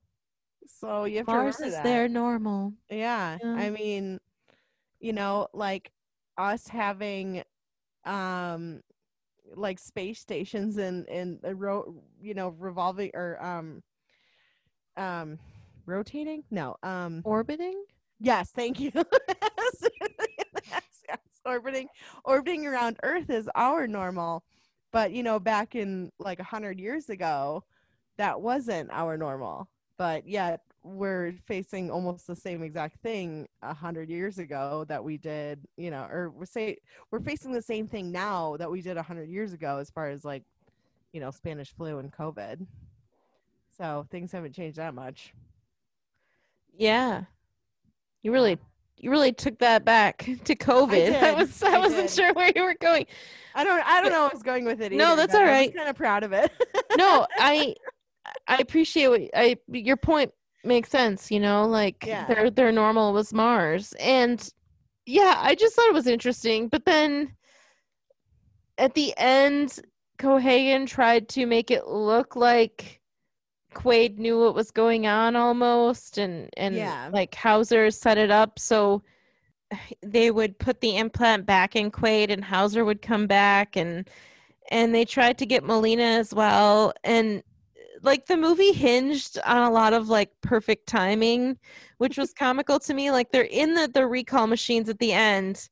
S1: so you have
S2: mars
S1: to
S2: is their normal
S1: yeah
S2: Yeah.
S1: i mean you know like us having um like space stations and and the ro- you know revolving or um um rotating no um
S2: orbiting
S1: Yes, thank you. <laughs> yes, yes, orbiting orbiting around Earth is our normal. But you know, back in like a hundred years ago, that wasn't our normal. But yet we're facing almost the same exact thing a hundred years ago that we did, you know, or we're say we're facing the same thing now that we did a hundred years ago as far as like, you know, Spanish flu and COVID. So things haven't changed that much.
S2: yeah you really you really took that back <laughs> to covid i,
S1: did.
S2: was i,
S1: I
S2: wasn't
S1: did.
S2: sure where you were going
S1: I don't I don't know I was going with it.
S2: No, that's all right.
S1: I'm kind of proud of it.
S2: no <laughs> i i appreciate what i your point makes sense you know like
S1: Yeah.
S2: their their normal was mars and yeah i just thought it was interesting but then at the end cohaagen tried to make it look like quaid knew what was going on almost and and
S1: Yeah.
S2: like hauser set it up so <sighs> they would put the implant back in quaid and hauser would come back and and they tried to get Melina as well. And like the movie hinged on a lot of like perfect timing, which was comical to me. Like they're in the, the recall machines at the end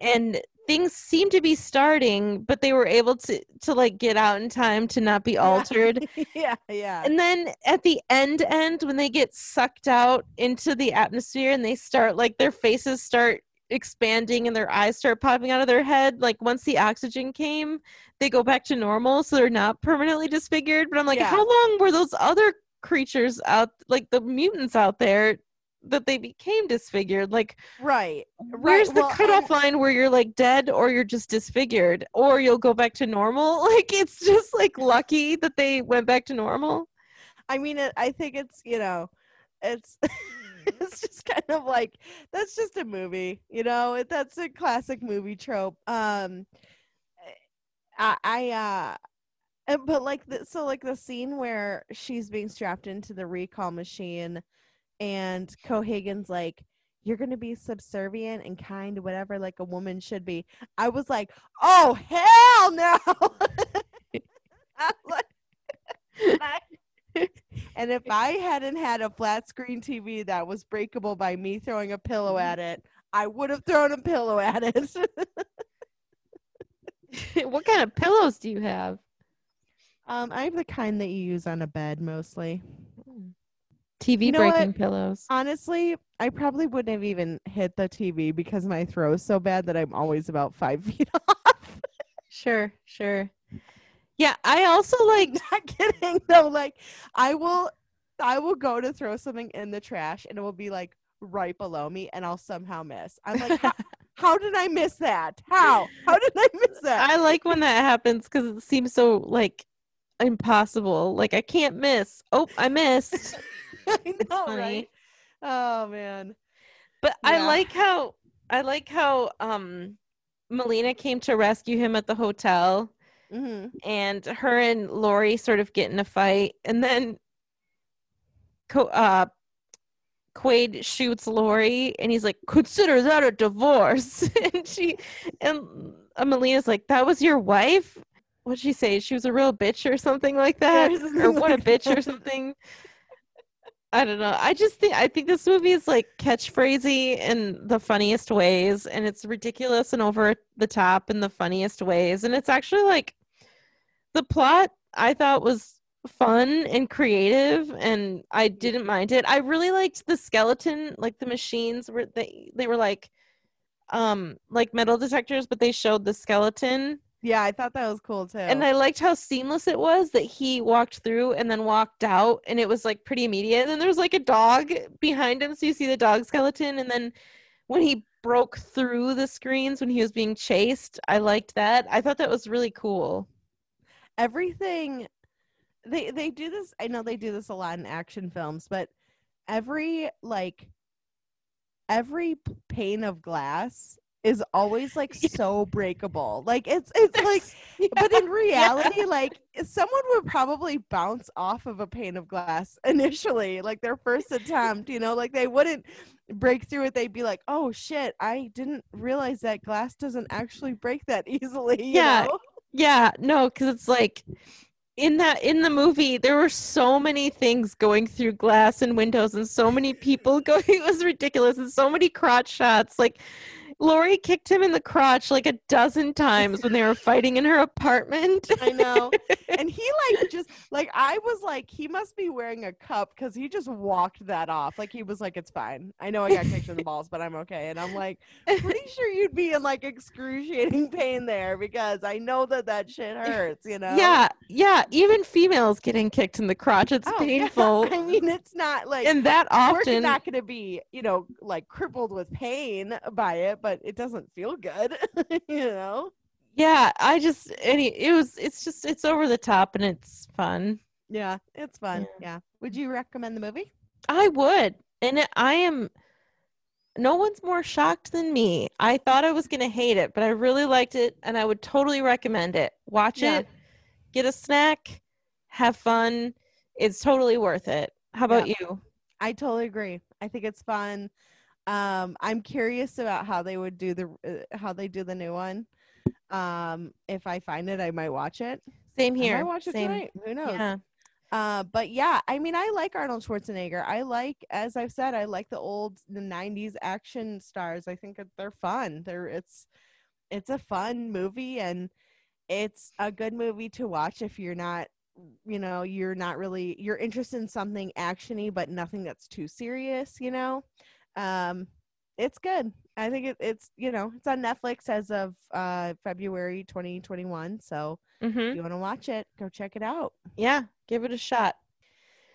S2: and things seem to be starting, but they were able to to like get out in time to not be altered. <laughs>
S1: yeah, yeah.
S2: And then at the end end when they get sucked out into the atmosphere and they start like their faces start expanding and their eyes start popping out of their head like once the oxygen came they go back to normal so they're not permanently disfigured. But i'm like
S1: Yeah.
S2: how long were those other creatures out like the mutants out there that they became disfigured? Like
S1: right.
S2: where's the
S1: well,
S2: cutoff
S1: I-
S2: line where you're like dead or you're just disfigured or you'll go back to normal? <laughs> Like it's just like lucky that they went back to normal.
S1: I mean, it, I think it's you know, it's <laughs> <laughs> it's just kind of like that's just a movie, you know. That's a classic movie trope. Um, I, I uh, and- but like the, so like the scene where she's being strapped into the recall machine, and Cohaagen's like. You're gonna be subservient and kind, whatever, like a woman should be. I was like, "Oh hell no!" <laughs> I- <laughs> and if I hadn't had a flat screen TV that was breakable by me throwing a pillow at it, I would have thrown a pillow at it. <laughs> <laughs>
S2: what kind of pillows do you have
S1: um, I have the kind that you use on a bed mostly.
S2: tv
S1: You know
S2: breaking
S1: what?
S2: pillows
S1: Honestly, I probably wouldn't have even hit the TV because my throw is so bad that I'm always about five <laughs> feet off.
S2: sure sure yeah i also like <laughs>
S1: Not kidding though. Like I will, I will go to throw something in the trash and it will be like right below me, and I'll somehow miss. I'm like, how, <laughs> how did I miss that? How? How did I miss <laughs> that?
S2: i like when that happens because it seems so like impossible like i can't miss oh i missed
S1: I know, right? Oh man.
S2: But I like how I like how um Melina came to rescue him at the hotel
S1: hmm
S2: and her and Lori sort of get in a fight and then uh Quaid shoots Lori and he's like, consider that a divorce. <laughs> and she and Melina's like, that was your wife? What'd she say? She was a real bitch or something like that?
S1: Yeah, <laughs> something
S2: or what a
S1: like
S2: bitch or something. I don't know. I just think I think this movie is like catchphrasy in the funniest ways, and it's ridiculous and over the top in the funniest ways. And it's actually like the plot I thought was fun and creative and I didn't mind it. I really liked the skeleton, like the machines were they they were like um like metal detectors, but they showed the skeleton.
S1: Yeah, I thought that was cool too.
S2: And I liked how seamless it was that he walked through and then walked out and it was like pretty immediate. And then there was like a dog behind him, so you see the dog skeleton and then when he broke through the screens when he was being chased, I liked that. I thought that was really cool.
S1: Everything they they do this i know they do this a lot in action films but every like every pane of glass is always like <laughs> so breakable. Like it's <laughs> it's like but in reality like someone would probably bounce off of a pane of glass <laughs> initially like their first attempt you know like they wouldn't break through it. They'd be like oh shit i didn't realize that glass doesn't actually break that easily you
S2: Yeah.
S1: know?
S2: Yeah, no, because it's like in that in the movie there were so many things going through glass and windows and so many people <laughs> going it was ridiculous and so many crotch shots like Lori kicked him in the crotch like a dozen times when they were fighting in her apartment. <laughs>
S1: I know. <laughs> and he like just like I was like he must be wearing a cup because he just walked that off. Like he was like, it's fine. I know I got kicked in the <laughs> balls, but I'm okay. And I'm like, pretty sure you'd be in like excruciating pain there because I know that that shit hurts. You know?
S2: Yeah, yeah, even females getting kicked in the crotch it's
S1: Oh, yeah.
S2: painful.
S1: I mean, it's not like
S2: and that often we're
S1: not going to be, you know, like crippled with pain by it, but it doesn't feel good. <laughs> you know?
S2: Yeah, I just any it was it's just it's over the top and it's fun.
S1: Yeah, it's fun. Yeah. Would you recommend the movie?
S2: I would. And it, I am no one's more shocked than me. I thought I was going to hate it, but I really liked it and I would totally recommend it. Watch
S1: Yeah.
S2: it, get a snack, have fun. It's totally worth it. How about you?
S1: I totally agree. I think it's fun. Um, I'm curious about how they would do the uh, how they do the new one. Um, if I find it, I might watch it.
S2: Same here.
S1: I watch it
S2: Same.
S1: tonight. Who knows?
S2: Yeah.
S1: Uh, but yeah, I mean, I like Arnold Schwarzenegger. I like, as I've said, I like the old the '90s action stars. I think that they're fun. They're it's it's a fun movie and it's a good movie to watch if you're not you know you're not really you're interested in something actiony but nothing that's too serious you know um it's good i think it, it's you know it's on netflix as of uh february 2021 so
S2: hmm
S1: if you want to watch it go check it out
S2: Yeah, give it a shot.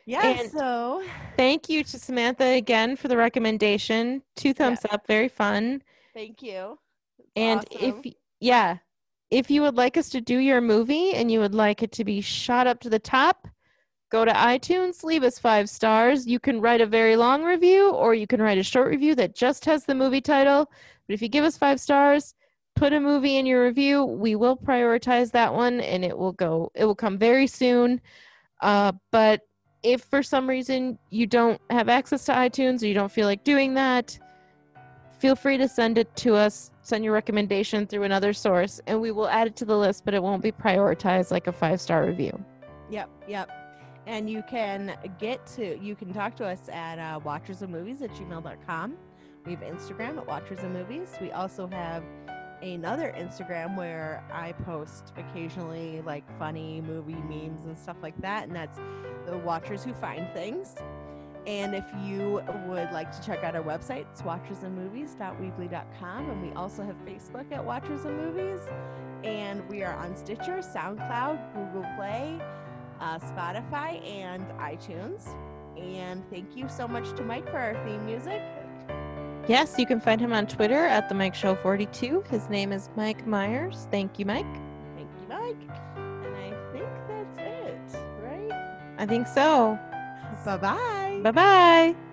S1: yeah
S2: And-
S1: so
S2: Thank you to Samantha again for the recommendation. Two thumbs up, very fun.
S1: thank you It's
S2: And
S1: awesome.
S2: if yeah, if you would like us to do your movie and you would like it to be shot up to the top, go to iTunes, leave us five stars. You can write a very long review or you can write a short review that just has the movie title. But if you give us five stars, put a movie in your review, we will prioritize that one and it will go it will come very soon. Uh, but if for some reason you don't have access to iTunes or you don't feel like doing that, feel free to send it to us send your recommendation through another source and we will add it to the list but it won't be prioritized like a five star review
S1: Yep, yep. And you can get to, you can talk to us at uh, watchersofmovies at gmail.com. We have Instagram at Watchers of Movies. We also have another Instagram where I post occasionally like funny movie memes and stuff like that. And that's the Watchers Who Find Things. And if you would like to check out our website, it's watchersandmovies.weebly.com. And we also have Facebook at Watchers of Movies. And we are on Stitcher, SoundCloud, Google Play, uh, Spotify, and iTunes. And thank you so much to Mike for our theme music.
S2: yes you can find him on twitter at the mike show 42 his name is mike myers thank you mike
S1: Thank you, Mike. And I think that's it, right?
S2: i think so
S1: Bye bye.
S2: bye bye